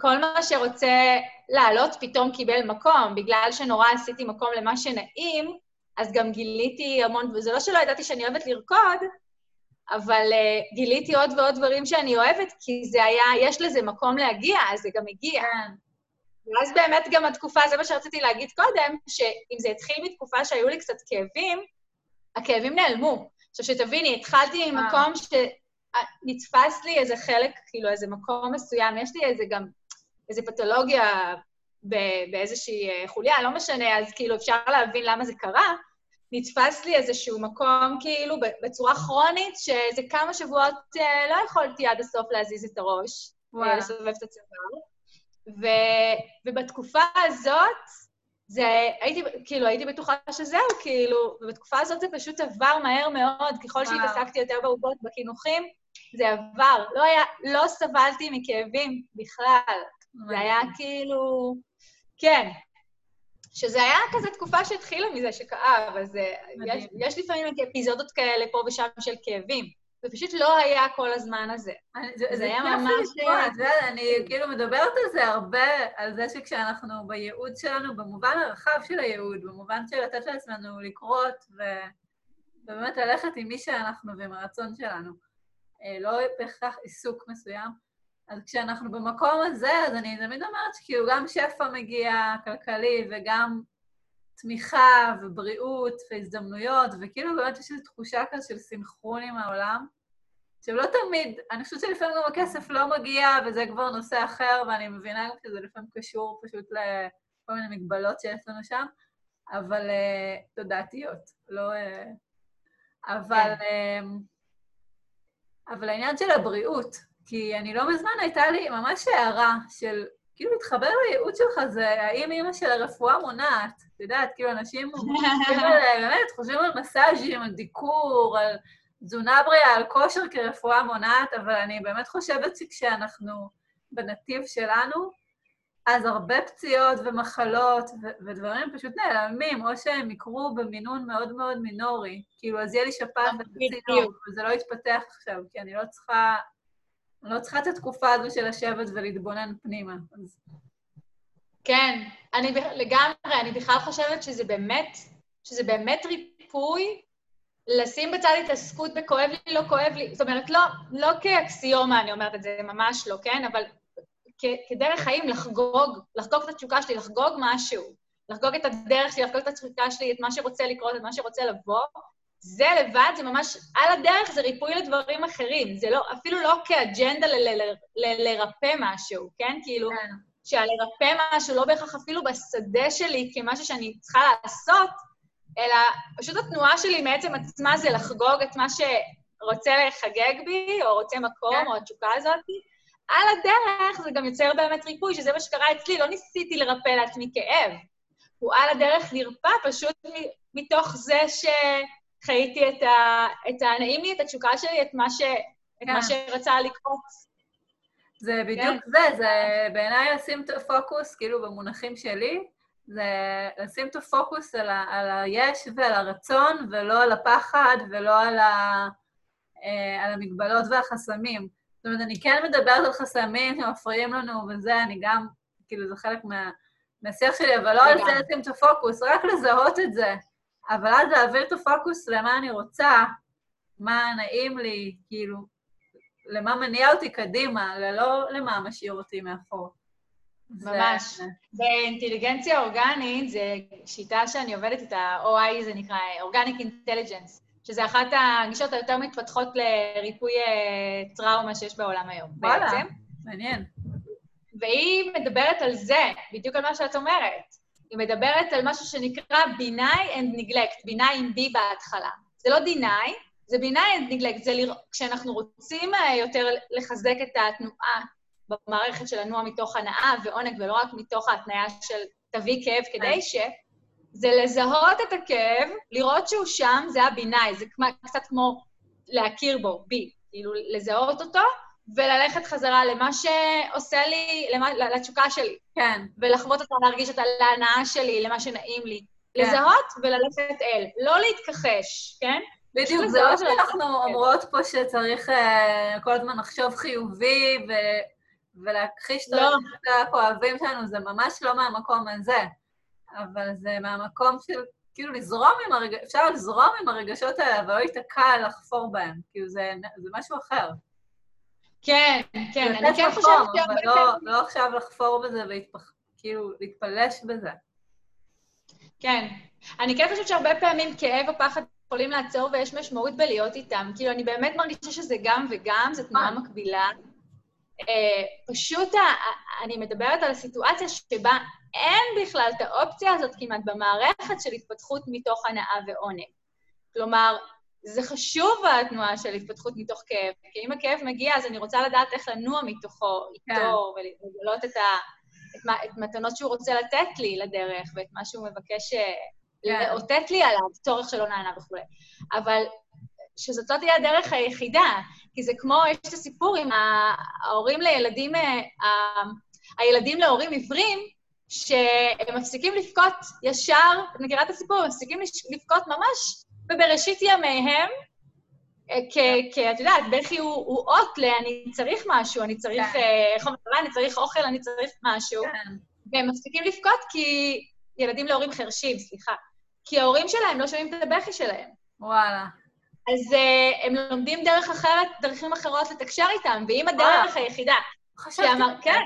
כל מה שרוצה לעלות פתאום קיבל מקום. בגלל שנורא עשיתי מקום למה שנעים, אז גם גיליתי המון, וזה לא שלא ידעתי שאני אוהבת לרקוד, אבל uh, גיליתי עוד ועוד דברים שאני אוהבת, כי זה היה, יש לזה מקום להגיע, אז זה גם הגיע. כן. ואז באמת גם התקופה, זה מה שרציתי להגיד קודם, שאם זה התחיל מתקופה שהיו לי קצת כאבים, הכאבים נעלמו. עכשיו, שתביני, התחלתי ממקום ש... נתפס לי איזה חלק, כאילו איזה מקום מסוים, יש לי איזה גם, איזה פתולוגיה באיזושהי אה, חוליה, לא משנה, אז כאילו אפשר להבין למה זה קרה. נתפס לי איזשהו מקום, כאילו, בצורה כרונית, שאיזה כמה שבועות אה, לא יכולתי עד הסוף להזיז את הראש, אה, לסובב את הצוואר. ו, ובתקופה הזאת, זה, הייתי, כאילו, הייתי בטוחה שזהו, כאילו, ובתקופה הזאת זה פשוט עבר מהר מאוד, ככל שהתעסקתי יותר בעובדות, בחינוכים, זה עבר. לא היה, לא סבלתי מכאבים בכלל. זה היה כאילו... כן. שזה היה כזה תקופה שהתחילה מזה שכאב, אז אה, יש, יש לפעמים אפיזודות כאלה פה ושם של כאבים. זה פשוט לא היה כל הזמן הזה. זה, זה, זה היה ממש... זה, אני כאילו מדברת על זה הרבה, על זה שכשאנחנו בייעוד שלנו, במובן הרחב של הייעוד, במובן של לתת לעצמנו לקרות, ו... ובאמת ללכת עם מי שאנחנו ועם הרצון שלנו. אה, לא בהכרח עיסוק מסוים. אז כשאנחנו במקום הזה, אז אני תמיד אומרת שכאילו גם שפע מגיע כלכלי וגם תמיכה ובריאות והזדמנויות, וכאילו באמת יש איזו תחושה כזו של סינכרון עם העולם. עכשיו, לא תמיד, אני חושבת שלפעמים גם הכסף לא מגיע, וזה כבר נושא אחר, ואני מבינה גם שזה לפעמים קשור פשוט לכל מיני מגבלות שיש לנו שם, אבל uh, תודעתיות, לא... Uh, אבל... כן. Uh, אבל העניין של הבריאות, כי אני לא מזמן הייתה לי ממש הערה של, כאילו, להתחבר לייעוד שלך זה האם אימא של הרפואה מונעת. את יודעת, כאילו, אנשים חושבים על, באמת, חושבים על מסאז'ים, על דיקור, על תזונה בריאה, על כושר כרפואה מונעת, אבל אני באמת חושבת שכשאנחנו בנתיב שלנו, אז הרבה פציעות ומחלות ו- ודברים פשוט נעלמים, או שהם יקרו במינון מאוד מאוד מינורי. כאילו, אז יהיה לי שפעת וצינור, וזה לא יתפתח עכשיו, כי אני לא צריכה... אני לא צריכה את התקופה הזו של לשבת ולהתבונן פנימה. אז... כן, אני לגמרי, אני בכלל חושבת שזה באמת, שזה באמת ריפוי לשים בצד התעסקות בכואב לי, לא כואב לי. זאת אומרת, לא, לא כאקסיומה אני אומרת את זה, ממש לא, כן? אבל כדרך חיים לחגוג, לחגוג את התשוקה שלי, לחגוג משהו, לחגוג את הדרך שלי, לחגוג את התשוקה שלי, את מה שרוצה לקרות, את מה שרוצה לבוא, זה לבד, זה ממש, על הדרך זה ריפוי לדברים אחרים. זה לא, אפילו לא כאג'נדה לרפא משהו, כן? כאילו, כן. שהלרפא משהו לא בהכרח אפילו בשדה שלי כמשהו שאני צריכה לעשות, אלא פשוט התנועה שלי מעצם עצמה זה לחגוג את מה שרוצה לחגג בי, או רוצה מקום, כן. או התשוקה הזאת, על הדרך זה גם יוצר באמת ריפוי, שזה מה שקרה אצלי, לא ניסיתי לרפא לעצמי כאב. הוא על הדרך נרפא פשוט מתוך זה שחייתי את, ה... את הנעים לי, את התשוקה שלי, את מה, ש... את מה כן. שרצה לקרות. זה בדיוק כן. זה, זה בעיניי לשים את הפוקוס, כאילו במונחים שלי, זה לשים את הפוקוס על, ה, על היש ועל הרצון, ולא על הפחד ולא על, ה, אה, על המגבלות והחסמים. זאת אומרת, אני כן מדברת על חסמים שמפריעים לנו וזה, אני גם, כאילו, זה חלק מה, מהשיח שלי, אבל לא על זה לשים את הפוקוס, רק לזהות את זה. אבל אז להעביר את הפוקוס למה אני רוצה, מה נעים לי, כאילו, למה מניע אותי קדימה, ללא למה משאיר אותי מאחור. ממש. באינטליגנציה אורגנית, זו שיטה שאני עובדת איתה, OI זה נקרא, Organic Intelligence, שזה אחת הגישות היותר מתפתחות לריפוי אה, טראומה שיש בעולם היום, וואלה, בעצם. וואלה, מעניין. והיא מדברת על זה, בדיוק על מה שאת אומרת. היא מדברת על משהו שנקרא ביני and neglect, ביני עם בי בהתחלה. זה לא דיני, זה ביני and neglect, זה לרא... כשאנחנו רוצים אה, יותר לחזק את התנועה במערכת של לנוע מתוך הנאה ועונג, ולא רק מתוך ההתניה של תביא כאב כדי ש... זה לזהות את הכאב, לראות שהוא שם, זה הבינאי, זה קצת כמו להכיר בו, בי, כאילו לזהות אותו, וללכת חזרה למה שעושה לי, למה, לתשוקה שלי. כן. ולחוות אותה, להרגיש אותה להנאה שלי, למה שנעים לי. כן. לזהות וללכת אל, לא להתכחש, כן? בדיוק, זה לא שאנחנו אומרות פה שצריך uh, כל הזמן לחשוב חיובי ו... ולהכחיש את לא. הכואבים שלנו, זה ממש לא מהמקום הזה. אבל זה מהמקום של, כאילו, לזרום עם הרגשות, אפשר לזרום עם הרגשות האלה, אבל לא להיתקע לחפור בהם. כאילו, זה, זה משהו אחר. כן, כן, אני כן חושבת ש... אבל לא, לא עכשיו לחפור בזה וכאילו להתפלש בזה. כן. אני כן חושבת שהרבה פעמים כאב או פחד יכולים לעצור ויש משמעות בלהיות איתם. כאילו, אני באמת מרגישה שזה גם וגם, זו תנועה אה. מקבילה. פשוט אני מדברת על הסיטואציה שבה אין בכלל את האופציה הזאת כמעט במערכת של התפתחות מתוך הנאה ועונג. כלומר, זה חשוב התנועה של התפתחות מתוך כאב, כי אם הכאב מגיע, אז אני רוצה לדעת איך לנוע מתוכו, איתו, כן. ולגלות את, ה, את, את מתנות שהוא רוצה לתת לי לדרך, ואת מה שהוא מבקש אה, כן. לאותת לי עליו, צורך שלא נענה וכו'. אבל שזאת לא תהיה הדרך היחידה, כי זה כמו, יש את הסיפור עם ההורים לילדים, אה, הילדים להורים עיוורים, שהם מפסיקים לבכות ישר, את מכירה את הסיפור? הם מפסיקים לבכות ממש בבראשית ימיהם, אה, כי את יודעת, בכי הוא אות ל- אני צריך משהו, אני צריך, כן. אה, אומרים, אני צריך אוכל, אני צריך משהו. כן. והם מפסיקים לבכות כי ילדים להורים חרשים, סליחה. כי ההורים שלהם לא שומעים את הבכי שלהם. וואלה. אז uh, הם לומדים דרך אחרת, דרכים אחרות לתקשר איתם, ואם הדרך היחידה... חשבתי. כן.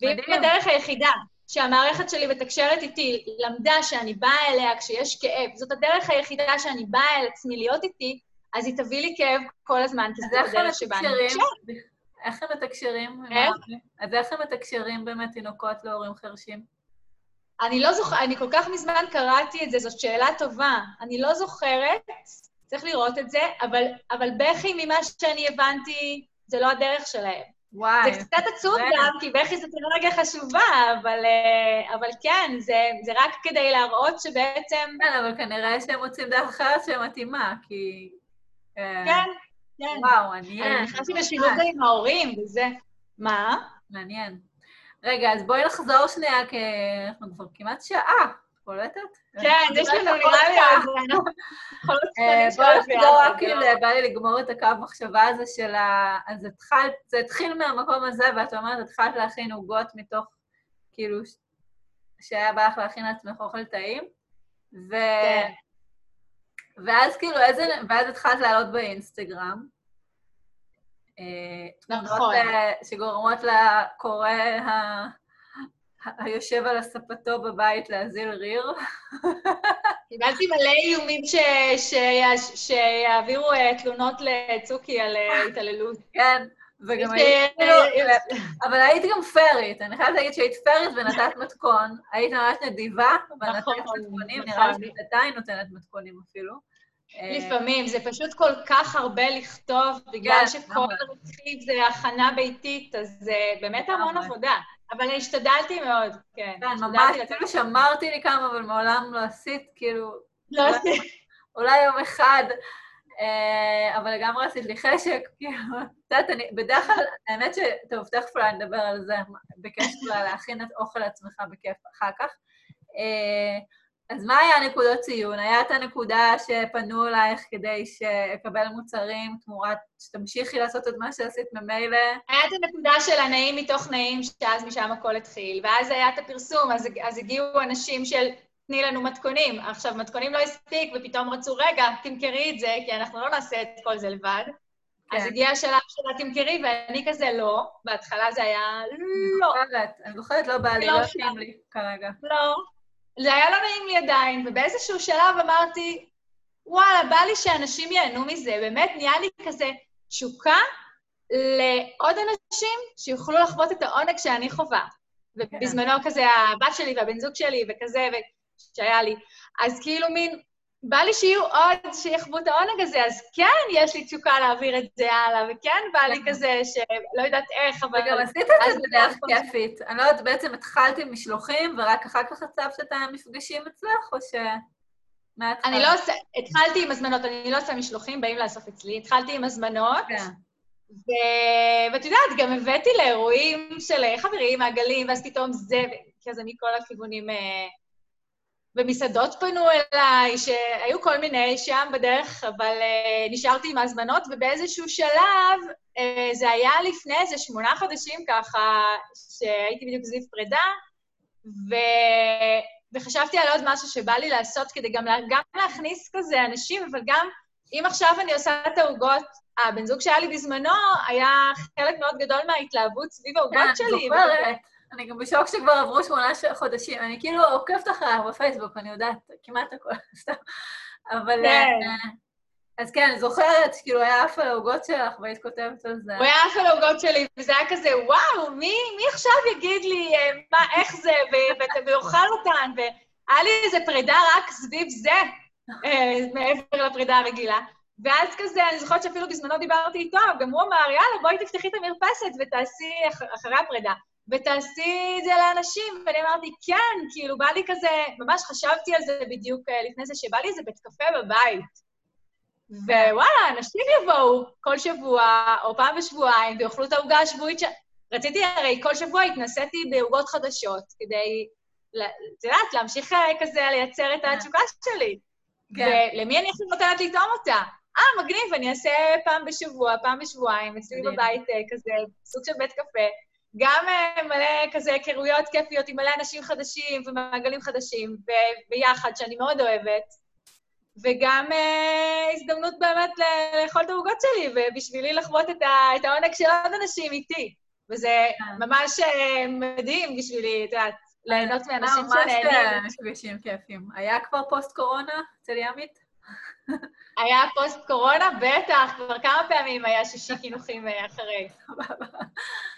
ואם הדרך היחידה שהמערכת שלי מתקשרת איתי למדה שאני באה אליה כשיש כאב, זאת הדרך היחידה שאני באה אל עצמי להיות איתי, אז היא תביא לי כאב כל הזמן, כי זאת הדרך שבה אני מתקשרת. איך הם מתקשרים? איך? אז איך הם מתקשרים באמת תינוקות להורים חרשים? אני לא זוכרת, אני כל כך מזמן קראתי את זה, זאת שאלה טובה. אני לא זוכרת, צריך לראות את זה, אבל, אבל בכי, ממה שאני הבנתי, זה לא הדרך שלהם. וואי. זה קצת עצוב גם, כי בכי זו טכנולוגיה חשובה, אבל, אה, אבל כן, זה, זה רק כדי להראות שבעצם... כן, אבל כנראה שהם מוצאים דרך אחרת שמתאימה, כי... אה, כן, כן. וואו, מעניין. אני נכנסתי לשילוב עם ההורים, וזה... מה? מעניין. רגע, אז בואי נחזור שנייה, כי אנחנו כבר כמעט שעה. קולטת? כן, יש לנו נראה לי. אה, בואי נחזור רק כאילו, בא לי לגמור את הקו מחשבה הזה של ה... אז התחלת, זה התחיל מהמקום הזה, ואת אומרת, התחלת להכין עוגות מתוך, כאילו, שהיה בא לך להכין לעצמך אוכל טעים, ו... כן. ואז כאילו, איזה... ואז התחלת לעלות באינסטגרם. אה, נכון. שגורמות לקורא ה... היושב על הספתו בבית להזיל ריר. קיבלתי מלא איומים שיעבירו אה, תלונות לצוקי על אה, התעללות. כן, וגם היית כאילו... אבל היית גם פרית, אני חייבת להגיד שהיית פרית ונתת מתכון, היית ממש נדיבה, ונתת נכון, מתכונים, נראה לי נכון. שאת עדיין נותנת מתכונים אפילו. אה, לפעמים, זה פשוט כל כך הרבה לכתוב, בגלל כן, שכל. רכיב זה הכנה ביתית, אז זה באמת המון. עבודה. אבל אני השתדלתי מאוד, כן. כן, ממש, אפילו שמרתי לי כמה, אבל מעולם לא עשית, כאילו, לא עשיתי. אולי יום אחד, אה, אבל לגמרי עשית לי חשק, כאילו, את יודעת, אני, בדרך כלל, האמת ש... טוב, תכף אולי נדבר על זה, אולי להכין את אוכל לעצמך בכיף אחר כך. אז מה היה נקודות ציון? היה את הנקודה שפנו אלייך כדי שאקבל מוצרים תמורת שתמשיכי לעשות את מה שעשית ממילא? היה את הנקודה של הנעים מתוך נעים, שאז משם הכל התחיל, ואז היה את הפרסום, אז, אז הגיעו אנשים של תני לנו מתכונים. עכשיו, מתכונים לא הספיק, ופתאום רצו, רגע, תמכרי את זה, כי אנחנו לא נעשה את כל זה לבד. כן. אז. הגיע השלב של התמכרי, ואני כזה לא. בהתחלה זה היה לא, זוכרת, אני זוכרת, לא בא לי, לא לא שם. לי כרגע. לא. זה היה לא נעים לי עדיין, ובאיזשהו שלב אמרתי, וואלה, בא לי שאנשים ייהנו מזה. באמת נהיה לי כזה תשוקה לעוד אנשים שיוכלו לחוות את העונג שאני חווה. ובזמנו כזה הבת שלי והבן זוג שלי וכזה, שהיה לי. אז כאילו מין, בא לי שיהיו עוד שיחוו את העונג הזה, אז כן, יש לי תשוקה להעביר את זה הלאה, וכן בא לי כן. כזה שלא יודעת איך, אבל... וגם עשית את זה בדרך כיפית. אני לא יודעת, בעצם התחלת עם משלוחים, ורק אחר כך הצבת את המפגשים אצלך, או ש... מההתחלה? אני לא עושה, התחלתי עם הזמנות, אני לא עושה משלוחים, באים לאסוף אצלי. התחלתי עם הזמנות, כן. ו... ואת יודעת, גם הבאתי לאירועים של חברים, מעגלים, ואז פתאום זה, כזה מכל הכיוונים. אה, ומסעדות פנו אליי, שהיו כל מיני שם בדרך, אבל אה, נשארתי עם ההזמנות, ובאיזשהו שלב, אה, זה היה לפני איזה שמונה חודשים ככה, שהייתי בדיוק סביב פרידה, ו... וחשבתי על עוד משהו שבא לי לעשות כדי גם, לה... גם להכניס כזה אנשים, אבל גם אם עכשיו אני עושה את העוגות, הבן זוג שהיה לי בזמנו היה חלק מאוד גדול מההתלהבות סביב העוגות כן, שלי. זוכרת. אני גם בשוק שכבר עברו שמונה חודשים. אני כאילו עוקבת אחריך בפייסבוק, אני יודעת כמעט הכול, סתם. אבל... כן. אה, אז כן, אני זוכרת, כאילו היה עף על העוגות שלך, והיית כותבת על זה. הוא היה עף על העוגות שלי, וזה היה כזה, וואו, מי, מי עכשיו יגיד לי אה, מה, איך זה, ויאכל אותן, והיה לי איזה פרידה רק סביב זה, אה, מעבר לפרידה הרגילה. ואז כזה, אני זוכרת שאפילו בזמנו דיברתי איתו, גם הוא אמר, יאללה, בואי תפתחי את המרפסת ותעשי, אח- אחרי הפרידה, ותעשי את זה לאנשים. ואני אמרתי, כן, כאילו, בא לי כזה, ממש חשבתי על זה בדיוק אה, לפני זה, שבא לי איזה בית קפה בבית. ווואלה, אנשים יבואו כל שבוע, או פעם בשבועיים, ויאכלו את העוגה השבועית ש... רציתי, הרי כל שבוע התנסיתי בעוגות חדשות, כדי, את יודעת, להמשיך אה, כזה לייצר את התשוקה שלי. כן. ולמי אני עכשיו נותנת לטעום אותה? אה, מגניב, אני אעשה פעם בשבוע, פעם בשבועיים, אצלי. בבית אה, כזה, סוג של בית קפה. גם אה, מלא כזה היכרויות כיפיות עם מלא אנשים חדשים ומעגלים חדשים, ביחד, שאני מאוד אוהבת. וגם אה, הזדמנות באמת לאכול את העוגות שלי, ובשבילי לחוות את, את העונג של עוד אנשים איתי. וזה כן. ממש אה, מדהים בשבילי, את יודעת, ליהנות מאנשים ממש שנהנים. מפגשים כיפים. היה כבר פוסט-קורונה אצל ימית? היה פוסט-קורונה? בטח, כבר כמה פעמים היה שישי קינוחים אחרי.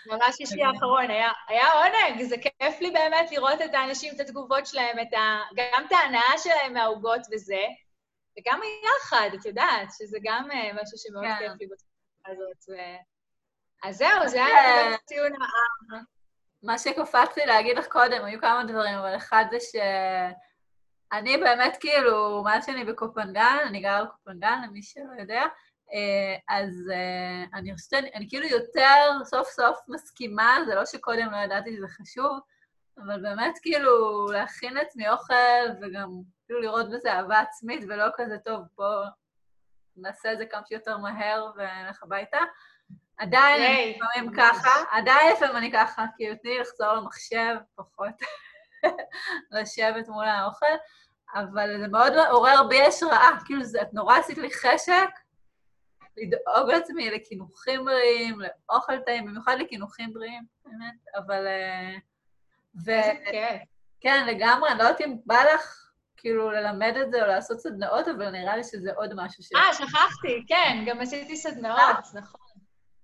ממש שישי האחרון, היה, היה עונג, זה כיף לי באמת לראות את האנשים, את התגובות שלהם, את ה, גם את ההנאה שלהם מהעוגות וזה, וגם היחד, את יודעת, שזה גם אה, משהו שמאוד כן. כיף לי בתקופה הזאת. ו... אז זהו, זה היה נקודת ציון ה... מה שקפצתי להגיד לך קודם, היו כמה דברים, אבל אחד זה שאני באמת, כאילו, מאז שאני בקופנגן, אני גרה בקופנגן, למי שלא יודע, אז אה, אני חושבת, אני כאילו יותר סוף סוף מסכימה, זה לא שקודם לא ידעתי שזה חשוב, אבל באמת כאילו להכין לעצמי אוכל וגם כאילו לראות בזה אהבה עצמית ולא כזה טוב, בואו נעשה את זה כמה שיותר מהר ונלך הביתה. עדיין אני. לפעמים ככה, עדיין לפעמים אני ככה, כאילו תני לי לחזור למחשב, פחות לשבת מול האוכל, אבל זה מאוד עורר בי השראה, כאילו זה, את נורא עשית לי חשק לדאוג לעצמי לקינוחים בריאים, לאוכל טעים, במיוחד לקינוחים בריאים, באמת, אבל... אה, ו... כיף. כן, לגמרי, אני לא יודעת אם בא לך כאילו ללמד את זה או לעשות סדנאות, אבל נראה לי שזה עוד משהו ש... אה, שכחתי, כן, גם עשיתי סדנאות, נכון.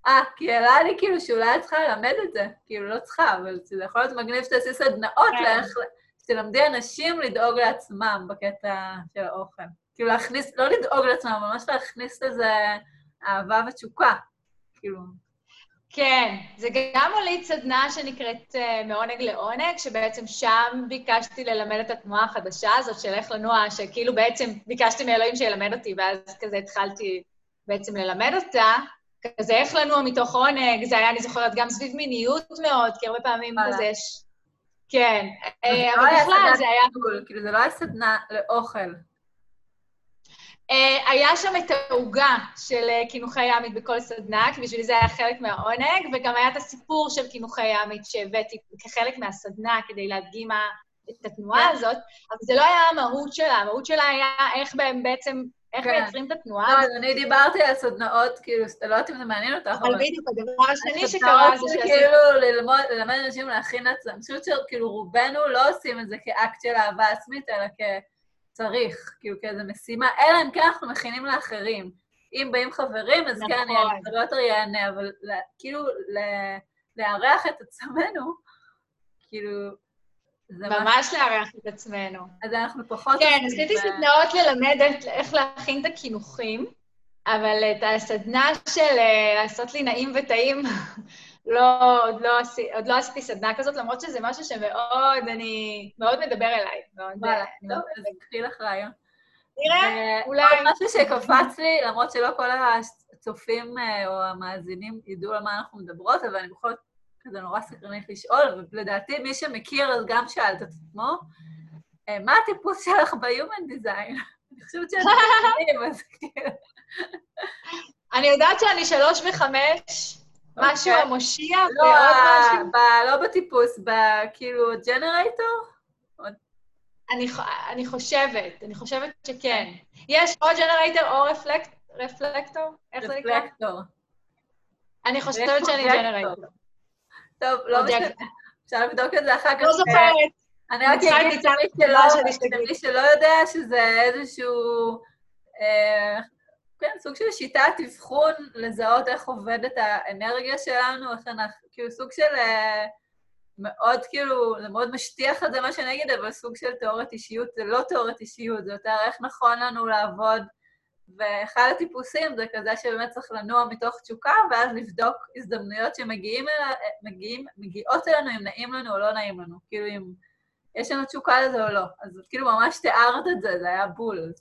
אה, כי עלה לי כאילו שאולי את צריכה ללמד את זה. כאילו, לא צריכה, אבל זה יכול להיות מגניב שתעשי סדנאות כן. שתלמדי אנשים לדאוג לעצמם בקטע של האוכל. כאילו להכניס, לא לדאוג לעצמם, ממש להכניס לזה אהבה ותשוקה. כאילו... כן, זה גם הוליד סדנה שנקראת uh, מעונג לעונג, שבעצם שם ביקשתי ללמד את התנועה החדשה הזאת של איך לנוע, שכאילו בעצם ביקשתי מאלוהים שילמד אותי, ואז כזה התחלתי בעצם ללמד אותה. כזה איך לנוע מתוך עונג, זה היה, אני זוכרת, גם סביב מיניות מאוד, כי הרבה פעמים כזה יש... כן, אה, אבל לא בכלל זה היה... כאילו, זה לא היה סדנה לאוכל. אה, היה שם את העוגה של אה, קינוחי ימית בכל סדנה, כי בשבילי זה היה חלק מהעונג, וגם היה את הסיפור של קינוחי ימית שהבאתי כחלק מהסדנה כדי להדגים את התנועה כן. הזאת, אבל זה לא היה המהות שלה, המהות שלה היה איך בעצם, איך כן. מייצרים את התנועה לא. לא, אני דיברתי על סדנאות, כאילו, לא יודעת אם זה מעניין אותך, אבל... אבל בדיוק, הדבר השני שקרה זה שעשיתי... כאילו ללמוד, ללמד אנשים להכין לעצמם. אני חושבת שכאילו רובנו לא עושים את זה כאקט של אהבה עצמית, אלא כ... צריך, כאילו כאיזו משימה, אלא אם כן אנחנו מכינים לאחרים. אם באים חברים, אז כן, אני הרבה נכון. יותר ייהנה, אבל כאילו לארח את עצמנו, כאילו... ממש לארח את עצמנו. אז אנחנו פחות... כן, עשיתי סדנאות ללמד איך להכין את הקינוחים, אבל את הסדנה של אה, לעשות לי נעים וטעים, לא, עוד, לא עשי, עוד לא עשיתי סדנה כזאת, למרות שזה משהו שמאוד, אני, מאוד מדבר אליי. וואלה, טוב, אז קחי לך רעיון. נראה, אולי... עוד משהו שקפץ לי, למרות שלא כל הצופים אה, או המאזינים ידעו על מה אנחנו מדברות, אבל אני בכל זאת כזה נורא סקרנית לשאול, ולדעתי מי שמכיר, אז גם שאלת את עצמו, אה, מה הטיפוס שלך ב-Human Design? אני חושבת שאת יודעים, אז כאילו... אני יודעת שאני שלוש וחמש, משהו אוקיי. המושיע לא, ועוד משהו? לא בטיפוס, כאילו ג'נרייטור? אני חושבת, אני חושבת שכן. יש או ג'נרייטור או רפלקטור? איך זה נקרא? רפלקטור. אני חושבת שאני ג'נרייטור. טוב, לא משנה. אפשר לבדוק את זה אחר כך. לא זוכרת. אני רק אגיד למי שלא יודע שזה איזשהו... אה, כן, סוג של שיטת אבחון לזהות איך עובדת האנרגיה שלנו, איך אנחנו, כאילו סוג של אה, מאוד כאילו, זה מאוד משטיח את זה מה שאני אגיד, אבל סוג של תיאוריית אישיות, זה לא תיאוריית אישיות, זה יותר איך נכון לנו לעבוד. ואחד הטיפוסים זה כזה שבאמת צריך לנוע מתוך תשוקה, ואז לבדוק הזדמנויות שמגיעות אלינו, אם נעים לנו או לא נעים לנו. כאילו, אם יש לנו תשוקה לזה או לא. אז כאילו ממש תיארת את זה, זה היה בול.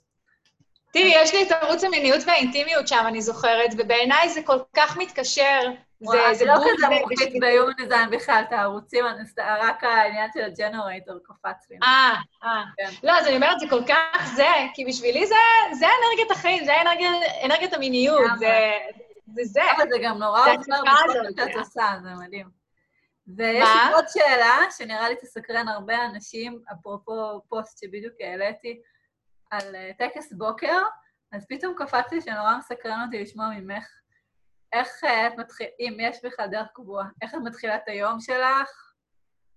תראי, יש לי את ערוץ המיניות והאינטימיות שם, אני זוכרת, ובעיניי זה כל כך מתקשר. זה, זה לא כזה מוחית ביומן דיזיין בכלל, את הערוצים, רק העניין של הג'נרייטור קפץ לי. אה, אה. כן. לא, אז אני אומרת, זה כל כך זה, כי בשבילי זה, אנרגיית החיים, זה אנרגיית, המיניות, זה, זה. אבל זה גם נורא עוזר בכל שאת עושה, זה מדהים. ויש לי עוד שאלה, שנראה לי תסקרן הרבה אנשים, אפרופו פוסט שבדיוק העליתי, על אה, טקס בוקר, אז פתאום קפץ לי שנורא מסקרן אותי לשמוע ממך איך אה, את מתחילה, אם יש בכלל דרך קבועה, איך את מתחילה את היום שלך?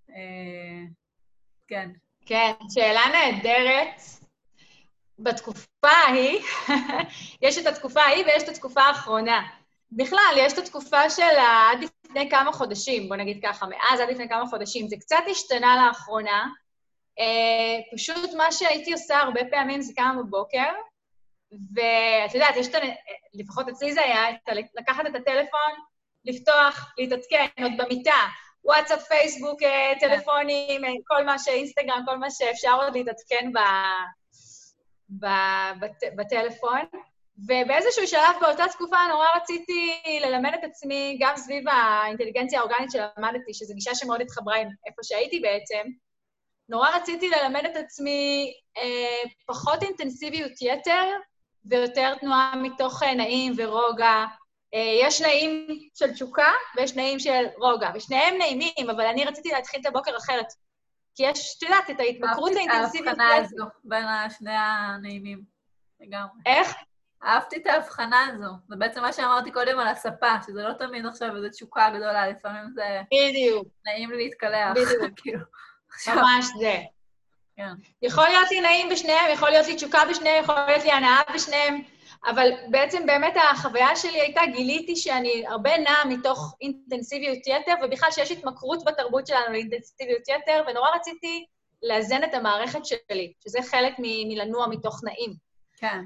אה, כן. כן, שאלה נהדרת. בתקופה ההיא, יש את התקופה ההיא ויש את התקופה האחרונה. בכלל, יש את התקופה של עד לפני כמה חודשים, בוא נגיד ככה, מאז עד לפני כמה חודשים. זה קצת השתנה לאחרונה. Uh, פשוט מה שהייתי עושה הרבה פעמים זה קמה בבוקר, ואת יודעת, יש את ה... לפחות אצלי זה היה, לקחת את הטלפון, לפתוח, להתעדכן, עוד במיטה, וואטסאפ, פייסבוק, אה. טלפונים, אה, כל מה שאינסטגרם, כל מה שאפשר עוד להתעדכן ב... ב... בת... בטלפון. ובאיזשהו שלב באותה תקופה נורא רציתי ללמד את עצמי, גם סביב האינטליגנציה האורגנית שלמדתי, שזו גישה שמאוד התחברה עם איפה שהייתי בעצם, נורא רציתי ללמד את עצמי אה, פחות אינטנסיביות יתר ויותר תנועה מתוך אה, נעים ורוגע. אה, יש נעים של תשוקה ויש נעים של רוגע, ושניהם נעימים, אבל אני רציתי להתחיל את הבוקר אחרת. כי יש, את יודעת, את ההתמכרות האינטנסיבית. אהבתי את ההבחנה הזו בין שני הנעימים, לגמרי. איך? אהבתי את ההבחנה הזו. זה בעצם מה שאמרתי קודם על הספה, שזה לא תמיד עכשיו איזו תשוקה גדולה, לפעמים זה... בדיוק. נעים לי להתקלח. בדיוק. ממש זה. כן. יכול להיות לי נעים בשניהם, יכול להיות לי תשוקה בשניהם, יכול להיות לי הנאה בשניהם, אבל בעצם באמת החוויה שלי הייתה, גיליתי שאני הרבה נעה מתוך אינטנסיביות יתר, ובכלל שיש התמכרות בתרבות שלנו לאינטנסיביות יתר, ונורא רציתי לאזן את המערכת שלי, שזה חלק מלנוע מתוך נעים. כן.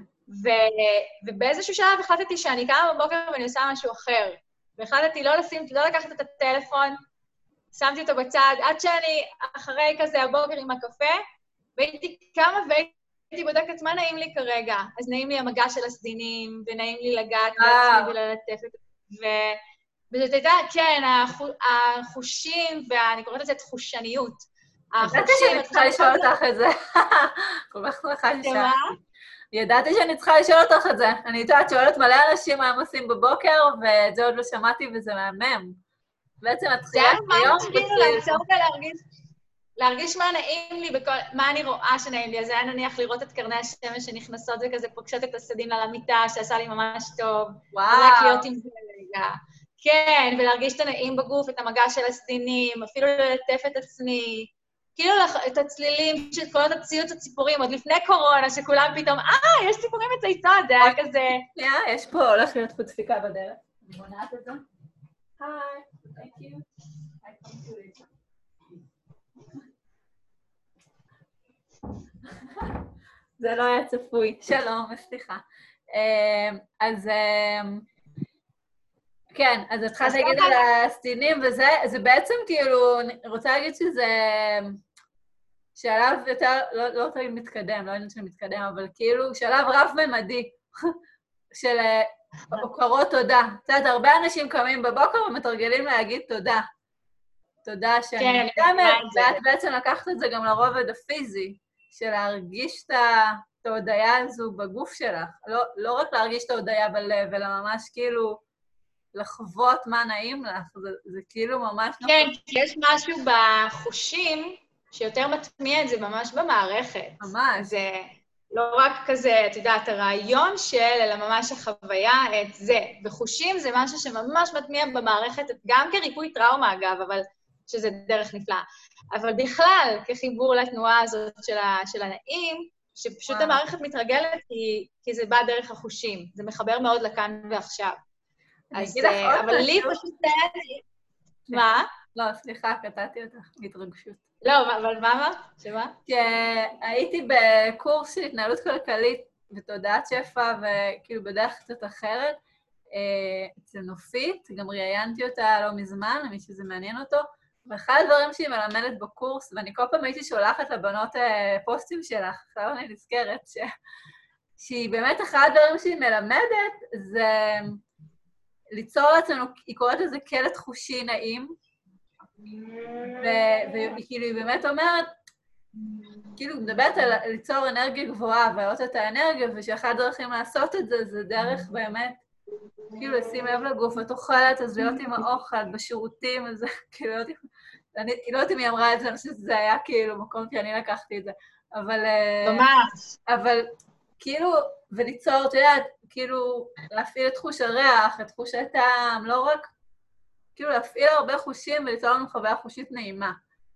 ו- ובאיזשהו שלב החלטתי שאני קמה בבוקר ואני עושה משהו אחר. והחלטתי לא לשים, לא לקחת את הטלפון, שמתי אותו בצד, עד שאני אחרי כזה הבוקר עם הקפה, והייתי קמה והייתי בודקת מה נעים לי כרגע. אז נעים לי המגע של הסדינים, ונעים לי לגעת בעצמי וללטף את... ו... וזאת הייתה, כן, החושים, ואני קוראת לזה תחושניות. ידעתי שאני צריכה לשאול אותך את זה. כל כך שמחה ששאלתי. ידעתי שאני צריכה לשאול אותך את זה. אני יודעת, שואלת מלא אנשים מה הם עושים בבוקר, ואת זה עוד לא שמעתי וזה מהמם. בעצם את תחילת היום... זה היה ממש כאילו לעצור ולהרגיש... להרגיש מה נעים לי, בכל, מה אני רואה שנעים לי. אז היה נניח לראות את קרני השמש שנכנסות וכזה פוגשות את הסדים על המיטה, שעשה לי ממש טוב. וואו. רק להיות עם זה רגע. כן, ולהרגיש את הנעים בגוף, את המגע של הסדינים, אפילו ללטף את עצמי. כאילו את הצלילים של כל הציוץ הציפורים, עוד לפני קורונה, שכולם פתאום, אה, יש ציפורים מצייצות, זה היה כזה... שנייה, יש פה, הולך להיות פה דפיקה בדרך. אני מונעת את זה. היי, thank you. זה לא היה צפוי. שלום, סליחה. אמ, אז אמ, כן, אז התחלת להגיד על הסדינים וזה, זה בעצם כאילו, אני רוצה להגיד שזה שלב יותר, לא, לא להגיד מתקדם, לא יודעת שאני מתקדם, אבל כאילו שלב רב-ממדי של הוקרות תודה. את יודעת, הרבה אנשים קמים בבוקר ומתרגלים להגיד תודה. תודה שאני כן, מתאמת, ואת בעצם לקחת את זה גם לרובד הפיזי, של להרגיש את ההודיה הזו בגוף שלך. לא, לא רק להרגיש את ההודיה בלב, אלא ממש כאילו לחוות מה נעים לך. זה, זה כאילו ממש... כן, נכון. כי יש משהו בחושים שיותר מטמיע את זה ממש במערכת. ממש. זה לא רק כזה, את יודעת, הרעיון של, אלא ממש החוויה, את זה. וחושים זה משהו שממש מטמיע במערכת, גם כריפוי טראומה, אגב, אבל שזה דרך נפלאה. אבל בכלל, כחיבור לתנועה הזאת של, ה, של הנעים, שפשוט וואו. המערכת מתרגלת כי, כי זה בא דרך החושים. זה מחבר מאוד לכאן ועכשיו. אז, אה, אבל לי פשוט... מה? לא, סליחה, קטעתי אותך בהתרגשות. לא, אבל מה אמרת? שמה? שהייתי בקורס של התנהלות כלכלית ותודעת שפע, וכאילו בדרך קצת אחרת, אה, אצל נופית, גם ראיינתי אותה לא מזמן, למי שזה מעניין אותו, ואחד הדברים שהיא מלמדת בקורס, ואני כל פעם הייתי שולחת לבנות אה, פוסטים שלך, עכשיו אני נזכרת, ש... שהיא באמת, אחד הדברים שהיא מלמדת זה ליצור לעצמנו, היא קוראת לזה קלט חושי נעים, וכאילו היא באמת אומרת, כאילו, מדברת על ליצור אנרגיה גבוהה ולהעלות את האנרגיה, ושאחת הדרכים לעשות את זה, זה דרך באמת, כאילו, לשים לב לגוף, את אוכלת, אז להיות עם האוכל, בשירותים, אז כאילו, להיות עם... אני לא יודעת אם היא אמרה את זה, אני חושבת שזה היה כאילו מקום כי אני לקחתי את זה, אבל... אה, ממש. אבל כאילו, וליצור, את יודעת, כאילו, להפעיל את חוש הריח, את חוש הטעם, לא רק כאילו להפעיל הרבה חושים וליצור לנו חוויה חושית נעימה.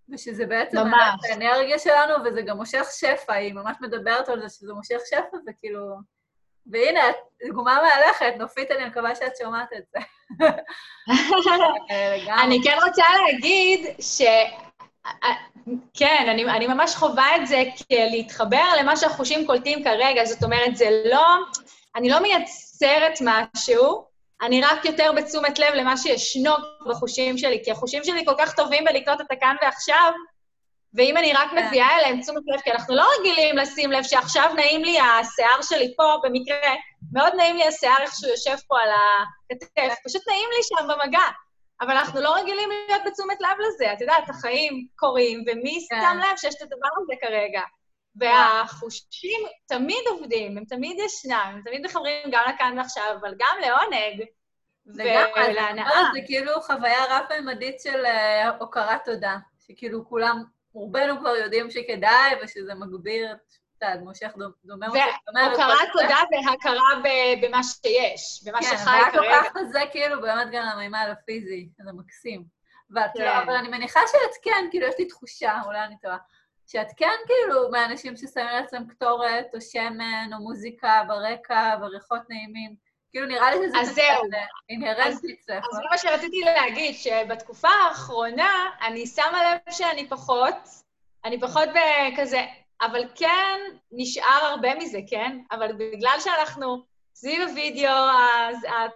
ושזה בעצם ממש. האנרגיה שלנו, וזה גם מושך שפע, היא ממש מדברת על זה שזה מושך שפע, וכאילו... והנה, את דוגמה מהלכת, נופית, אני מקווה שאת שומעת את זה. אני כן רוצה להגיד ש... כן, אני, אני ממש חווה את זה כלהתחבר למה שהחושים קולטים כרגע, זאת אומרת, זה לא... אני לא מייצרת משהו, אני רק יותר בתשומת לב למה שישנו בחושים שלי, כי החושים שלי כל כך טובים בלקלוט את הכאן ועכשיו, ואם אני רק כן. מביאה אליהם תשומת לב, כי אנחנו לא רגילים לשים לב שעכשיו נעים לי השיער שלי פה, במקרה, מאוד נעים לי השיער איך שהוא יושב פה על הכתף, פשוט נעים לי שם במגע. אבל אנחנו לא רגילים להיות בתשומת לב לזה. את יודעת, החיים קורים, ומי כן. שם לב שיש את הדבר הזה כרגע? והחושים תמיד עובדים, הם תמיד ישנם, הם תמיד מחברים גם לכאן ועכשיו, אבל גם לעונג ולהנאה. זה כאילו חוויה רב-ממדית של אה, הוקרת תודה, שכאילו כולם, רובנו כבר יודעים שכדאי ושזה מגביר, את מושך דומה מה והוקרת תודה והכרה במה שיש, במה שחי כרגע. כן, ואת לוקחת את זה כאילו באמת גם למימד הפיזי, זה מקסים. לא, כן. אבל אני מניחה שאת כן, כאילו, יש לי תחושה, אולי אני טועה. שאת כן כאילו מהאנשים ששמים לעצמם קטורת, או שמן, או מוזיקה ברקע, וריחות נעימים. כאילו, נראה לי שזה אז זהו. אינהרנטי אצלך. אז זה מה שרציתי להגיד, שבתקופה האחרונה אני שמה לב שאני פחות, אני פחות בכזה, אבל כן נשאר הרבה מזה, כן? אבל בגלל שאנחנו סביב הוידאו,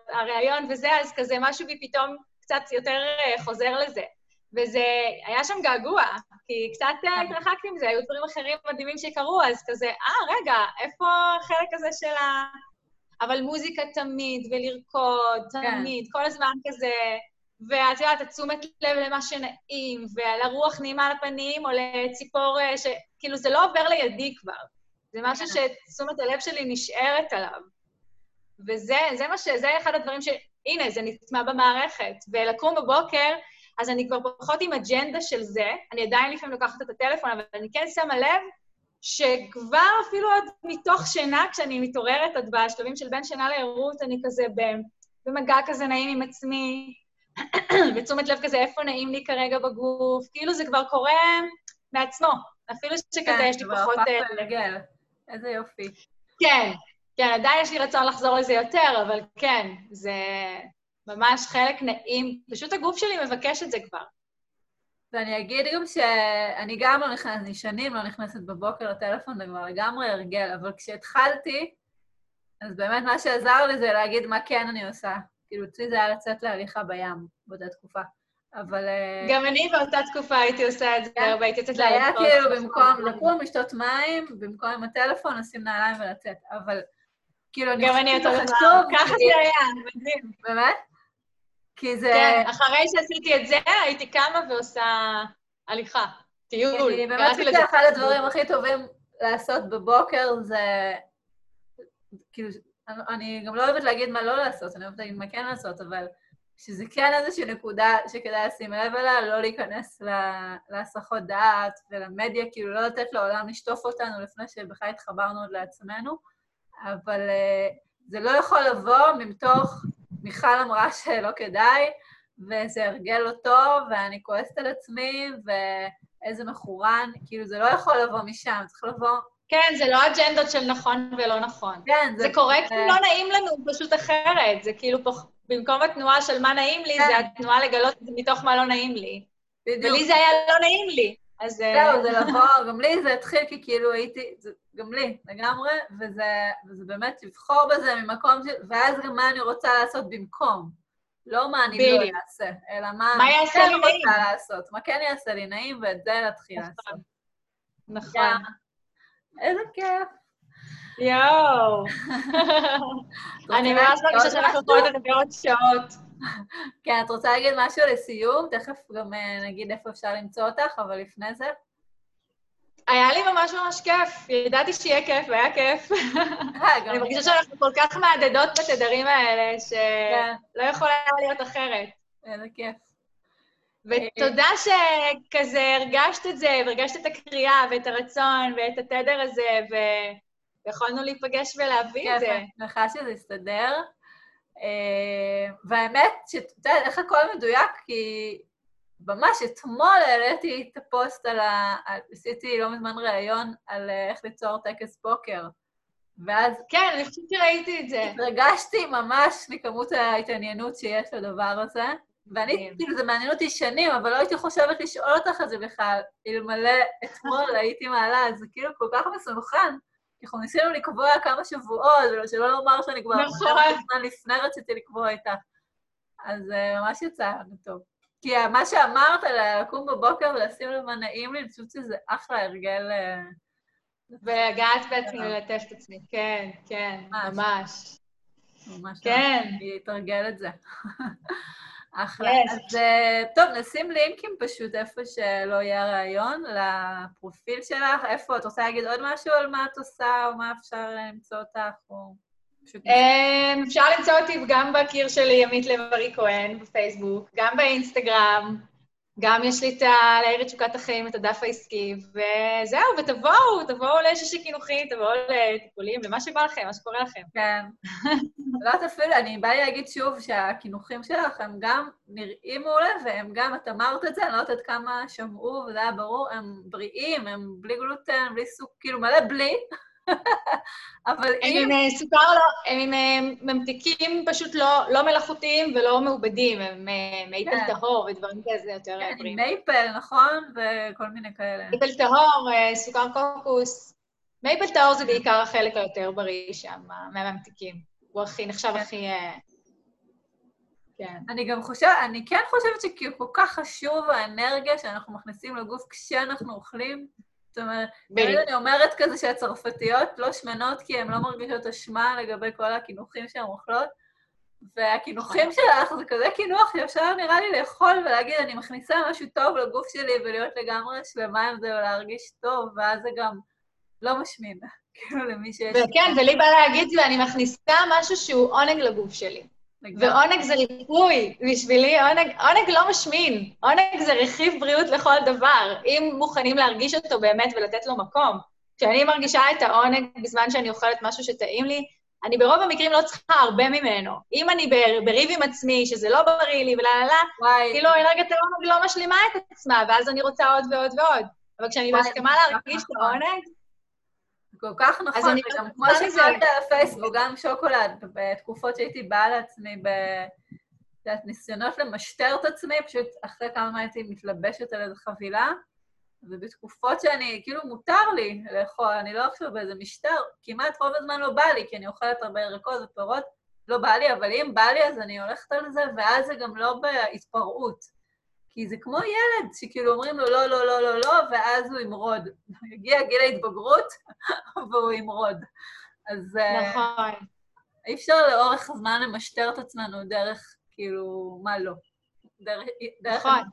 הראיון וזה, אז כזה משהו בי פתאום קצת יותר אה, חוזר לזה. וזה, היה שם געגוע, כי קצת אה. התרחקתי מזה, היו דברים אחרים מדהימים שקרו, אז כזה, אה, רגע, איפה החלק הזה של ה... אבל מוזיקה תמיד, ולרקוד, כן. תמיד, כל הזמן כזה, ואת יודעת, התשומת לב למה שנעים, ולרוח נעימה על הפנים, או לציפור, אה, ש... כאילו, זה לא עובר לידי כבר. זה משהו כן. שתשומת הלב שלי נשארת עליו. וזה מה ש... זה אחד הדברים ש... הנה, זה נטמע במערכת. ולקום בבוקר, אז אני כבר פחות עם אג'נדה של זה, אני עדיין לפעמים לוקחת את הטלפון, אבל אני כן שמה לב שכבר אפילו עוד מתוך שינה, כשאני מתעוררת עוד בשלבים של בין שינה לערות, אני כזה במגע כזה נעים עם עצמי, ותשומת לב כזה, איפה נעים לי כרגע בגוף, כאילו זה כבר קורה מעצמו, אפילו שכזה כן, יש לי פחות... כן, כבר הפכת איזה יופי. כן, כן, עדיין יש לי רצון לחזור לזה יותר, אבל כן, זה ממש חלק נעים. פשוט הגוף שלי מבקש את זה כבר. ואני אגיד גם שאני גם לא נכנסת, אני שנים לא נכנסת בבוקר לטלפון, זה כבר לגמרי הרגל, אבל כשהתחלתי, אז באמת מה שעזר לי זה להגיד מה כן אני עושה. כאילו, אצלי זה היה לצאת להליכה בים באותה תקופה. אבל... אה, גם אני באותה תקופה הייתי עושה את זה כן. הרבה, הייתי יוצאת להליכה. זה היה כאילו במקום לקום, לשתות מים, במקום עם הטלפון, לשים נעליים ולצאת. אבל כאילו, אני חושבת שזה חשוב. ככה זה היה, מדהים. באמת? כי זה... כן, אחרי שעשיתי את זה, הייתי קמה ועושה הליכה, טיול. אני באמת חושבת שאחד הדברים הכי טובים לעשות בבוקר זה... כאילו, אני גם לא אוהבת להגיד מה לא לעשות, אני אוהבת להגיד מה כן לעשות, אבל שזה כן איזושהי נקודה שכדאי לשים לב אליה, לא להיכנס להסחות דעת ולמדיה, כאילו לא לתת לעולם לשטוף אותנו לפני שבכלל התחברנו עוד לעצמנו, אבל uh, זה לא יכול לבוא מתוך מיכל אמרה שלא כדאי, וזה הרגל לא טוב, ואני כועסת על עצמי, ואיזה מחורן, כאילו זה לא יכול לבוא משם, צריך לבוא... כן, זה לא אג'נדות של נכון ולא נכון. כן, זה... זה קורה כי לא נעים לנו, פשוט אחרת. זה כאילו, פה, במקום התנועה של מה נעים לי, כן. זה התנועה לגלות את זה מתוך מה לא נעים לי. בדיוק. ולי זה היה לא נעים לי. אז... אה, זהו, זה לבוא, גם לי זה התחיל כי כאילו הייתי, זה, גם לי, לגמרי, וזה, וזה באמת לבחור בזה ממקום של... ואז גם מה אני רוצה לעשות במקום. לא מה אני לא אעשה, אלא מה, מה אני כן רוצה לעשות, מה כן יעשה לי נעים, ואת זה להתחיל נכון. לעשות. נכון. איזה כיף. יואו. אני ממש מרגישה שאנחנו יכולים לדבר עוד שעות. כן, את רוצה להגיד משהו לסיום? תכף גם אה, נגיד איפה אפשר למצוא אותך, אבל לפני זה. היה לי ממש ממש כיף. ידעתי שיהיה כיף, והיה כיף. אה, אני מרגישה שאנחנו כל כך מהדהדות בתדרים האלה, שלא כן. יכולה להיות אחרת. איזה כיף. ותודה שכזה הרגשת את זה, והרגשת את הקריאה, ואת הרצון, ואת התדר הזה, ויכולנו להיפגש ולהביא את זה. כן, שמחה שזה הסתדר. אה, והאמת, שאתה יודע, איך הכל מדויק, כי ממש אתמול העליתי את הפוסט על ה... עשיתי לא מזמן ראיון על אה, איך ליצור טקס בוקר. ואז... כן, אני חושבת שראיתי את זה. התרגשתי ממש מכמות ההתעניינות שיש לדבר הזה. ואני, כאילו, זה מעניין אותי שנים, אבל לא הייתי חושבת לשאול אותך את זה בכלל. אלמלא אתמול הייתי מעלה, אז זה כאילו כל כך מסונכן. אנחנו ניסינו לקבוע כמה שבועות, שלא לומר שאני כבר... נכון. לפני רציתי לקבוע איתך. אז uh, ממש יצא לנו טוב. כי מה שאמרת, לקום בבוקר ולשים לב מה נעים לי, אני חושבת שזה אחלה הרגל... אה, והגעת בעצמי ללטף את עצמי, כן, כן, ממש. ממש. כן. להתרגל את זה. אחלה. Yes. אז אה, טוב, נשים לינקים פשוט איפה שלא יהיה ראיון, לפרופיל שלך. איפה, את רוצה להגיד עוד משהו על מה את עושה, או מה אפשר למצוא אותך, או... אמ, אפשר למצוא אותי גם בקיר שלי, ימית לב-ארי כהן, בפייסבוק, גם באינסטגרם, גם יש לי את ה... להעיר את תשוקת החיים, את הדף העסקי, וזהו, ותבואו, תבואו לשישי חינוכי, תבואו לטיפולים, למה שבא לכם, מה שקורה לכם. כן. לא אפילו, אני באה להגיד שוב שהחינוכים שלך הם גם נראים מעולה, והם גם, את אמרת את זה, אני לא יודעת כמה שמעו, וזה היה ברור, הם בריאים, הם בלי גלוטן, בלי סוג, כאילו מלא בלי, אבל הם אם... עם אה, סוכר לא, הם עם אה, ממתיקים פשוט לא, לא מלאכותיים ולא מעובדים, הם אה, maple כן. טהור ודברים כזה יותר כן, בריאים. maple, נכון? וכל מיני כאלה. maple טהור, סוכר קוקוס. maple טהור זה בעיקר החלק היותר בריא שם, מה- מהממתיקים. הוא הכי, נחשב כן. הכי... כן. אני גם חושבת, אני כן חושבת שכאילו כל כך חשוב האנרגיה שאנחנו מכניסים לגוף כשאנחנו אוכלים. זאת אומרת, תמיד אני אומרת כזה שהצרפתיות לא שמנות כי הן לא מרגישות אשמה לגבי כל הקינוחים שהן אוכלות, והקינוחים שלך זה כזה קינוח שאפשר נראה לי לאכול ולהגיד, אני מכניסה משהו טוב לגוף שלי ולהיות לגמרי שלמה עם זה ולהרגיש טוב, ואז זה גם לא משמין, כאילו למי שיש... וכן, ולי בא להגיד, ואני מכניסה משהו שהוא עונג לגוף שלי. ועונג זה ריפוי, בשבילי עונג, עונג לא משמין, עונג זה רכיב בריאות לכל דבר, אם מוכנים להרגיש אותו באמת ולתת לו מקום. כשאני מרגישה את העונג בזמן שאני אוכלת משהו שטעים לי, אני ברוב המקרים לא צריכה הרבה ממנו. אם אני בריב עם עצמי, שזה לא בריא לי ולה לה לה, וואי, כאילו אנרגיית העונג לא משלימה את עצמה, ואז אני רוצה עוד ועוד ועוד. אבל כשאני כך להרגיש את. העונג, כל כך נכון, אני וגם לא כמו. שאמרת על הפייסבוק, גם שוקולד, בתקופות שהייתי באה לעצמי ב... את יודעת, ניסיונות למשטר את עצמי, פשוט אחרי כמה זמן הייתי מתלבשת על איזו חבילה, ובתקופות שאני, כאילו מותר לי לאכול, אני לא עכשיו באיזה משטר, כמעט רוב הזמן לא בא לי, כי אני אוכלת הרבה ירקות ופירות, לא בא לי, אבל אם בא לי אז אני הולכת על זה, ואז זה גם לא בהתפרעות. כי זה כמו ילד, שכאילו אומרים לו לא, לא, לא, לא, לא, ואז הוא ימרוד. יגיע גיל ההתבגרות, והוא ימרוד. אז אה, נכון. אי אפשר לאורך הזמן למשטר את עצמנו דרך, כאילו, מה לא? דרך, דרך נכון.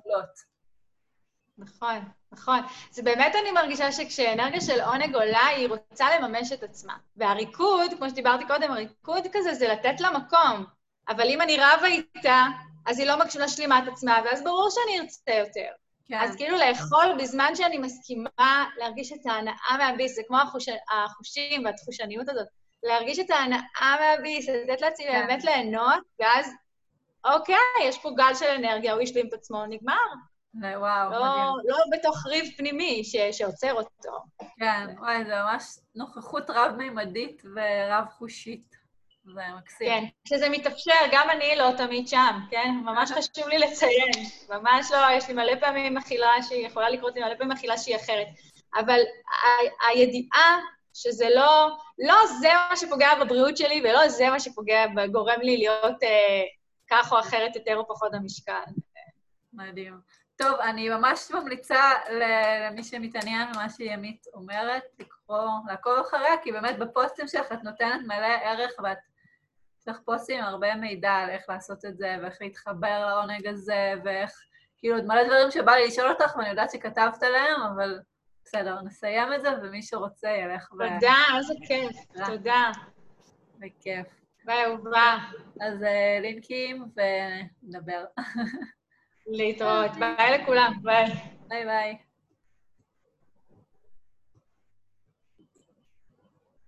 נכון, נכון. זה באמת אני מרגישה שכשאנרגיה של עונג עולה, היא רוצה לממש את עצמה. והריקוד, כמו שדיברתי קודם, הריקוד כזה זה לתת לה מקום. אבל אם אני רבה איתה, אז היא לא משלימה את עצמה, ואז ברור שאני ארצה יותר. כן, אז כאילו לאכול בזמן שאני מסכימה להרגיש את ההנאה מהביס, זה כמו החוש... החושים והתחושניות הזאת, להרגיש את ההנאה מהביס, לתת לעצמי כן. באמת ליהנות, ואז, אוקיי, יש פה גל של אנרגיה, הוא השלים את עצמו, נגמר. וואו, לא, מדהים. לא בתוך ריב פנימי ש... שעוצר אותו. כן, וואי, זה ממש נוכחות רב-מימדית ורב-חושית. זה מקסים. כן, כשזה מתאפשר, גם אני לא תמיד שם, כן? ממש חשוב לי לציין. ממש לא, יש לי מלא פעמים אכילה שהיא יכולה לקרות לי מלא פעמים אכילה שהיא אחרת. אבל ה- הידיעה שזה לא, לא זה מה שפוגע בבריאות שלי, ולא זה מה שפוגע, גורם לי להיות אה, כך או אחרת יותר או פחות במשקל. מדהים. טוב, אני ממש ממליצה למי שמתעניין במה שימית אומרת, לקרוא, לעקוב אחריה, כי באמת בפוסטים שלך את נותנת מלא ערך ואת... יש לך פוסטים עם הרבה מידע על איך לעשות את זה, ואיך להתחבר לעונג הזה, ואיך... כאילו, עוד מלא דברים שבא לי לשאול אותך, ואני יודעת שכתבת עליהם, אבל בסדר, נסיים את זה, ומי שרוצה ילך ו... תודה, איזה כיף. תודה. תודה. בכיף. ביי, אהובה. אז אה, לינקים, ונדבר. להתראות. ביי לכולם. ביי. ביי ביי.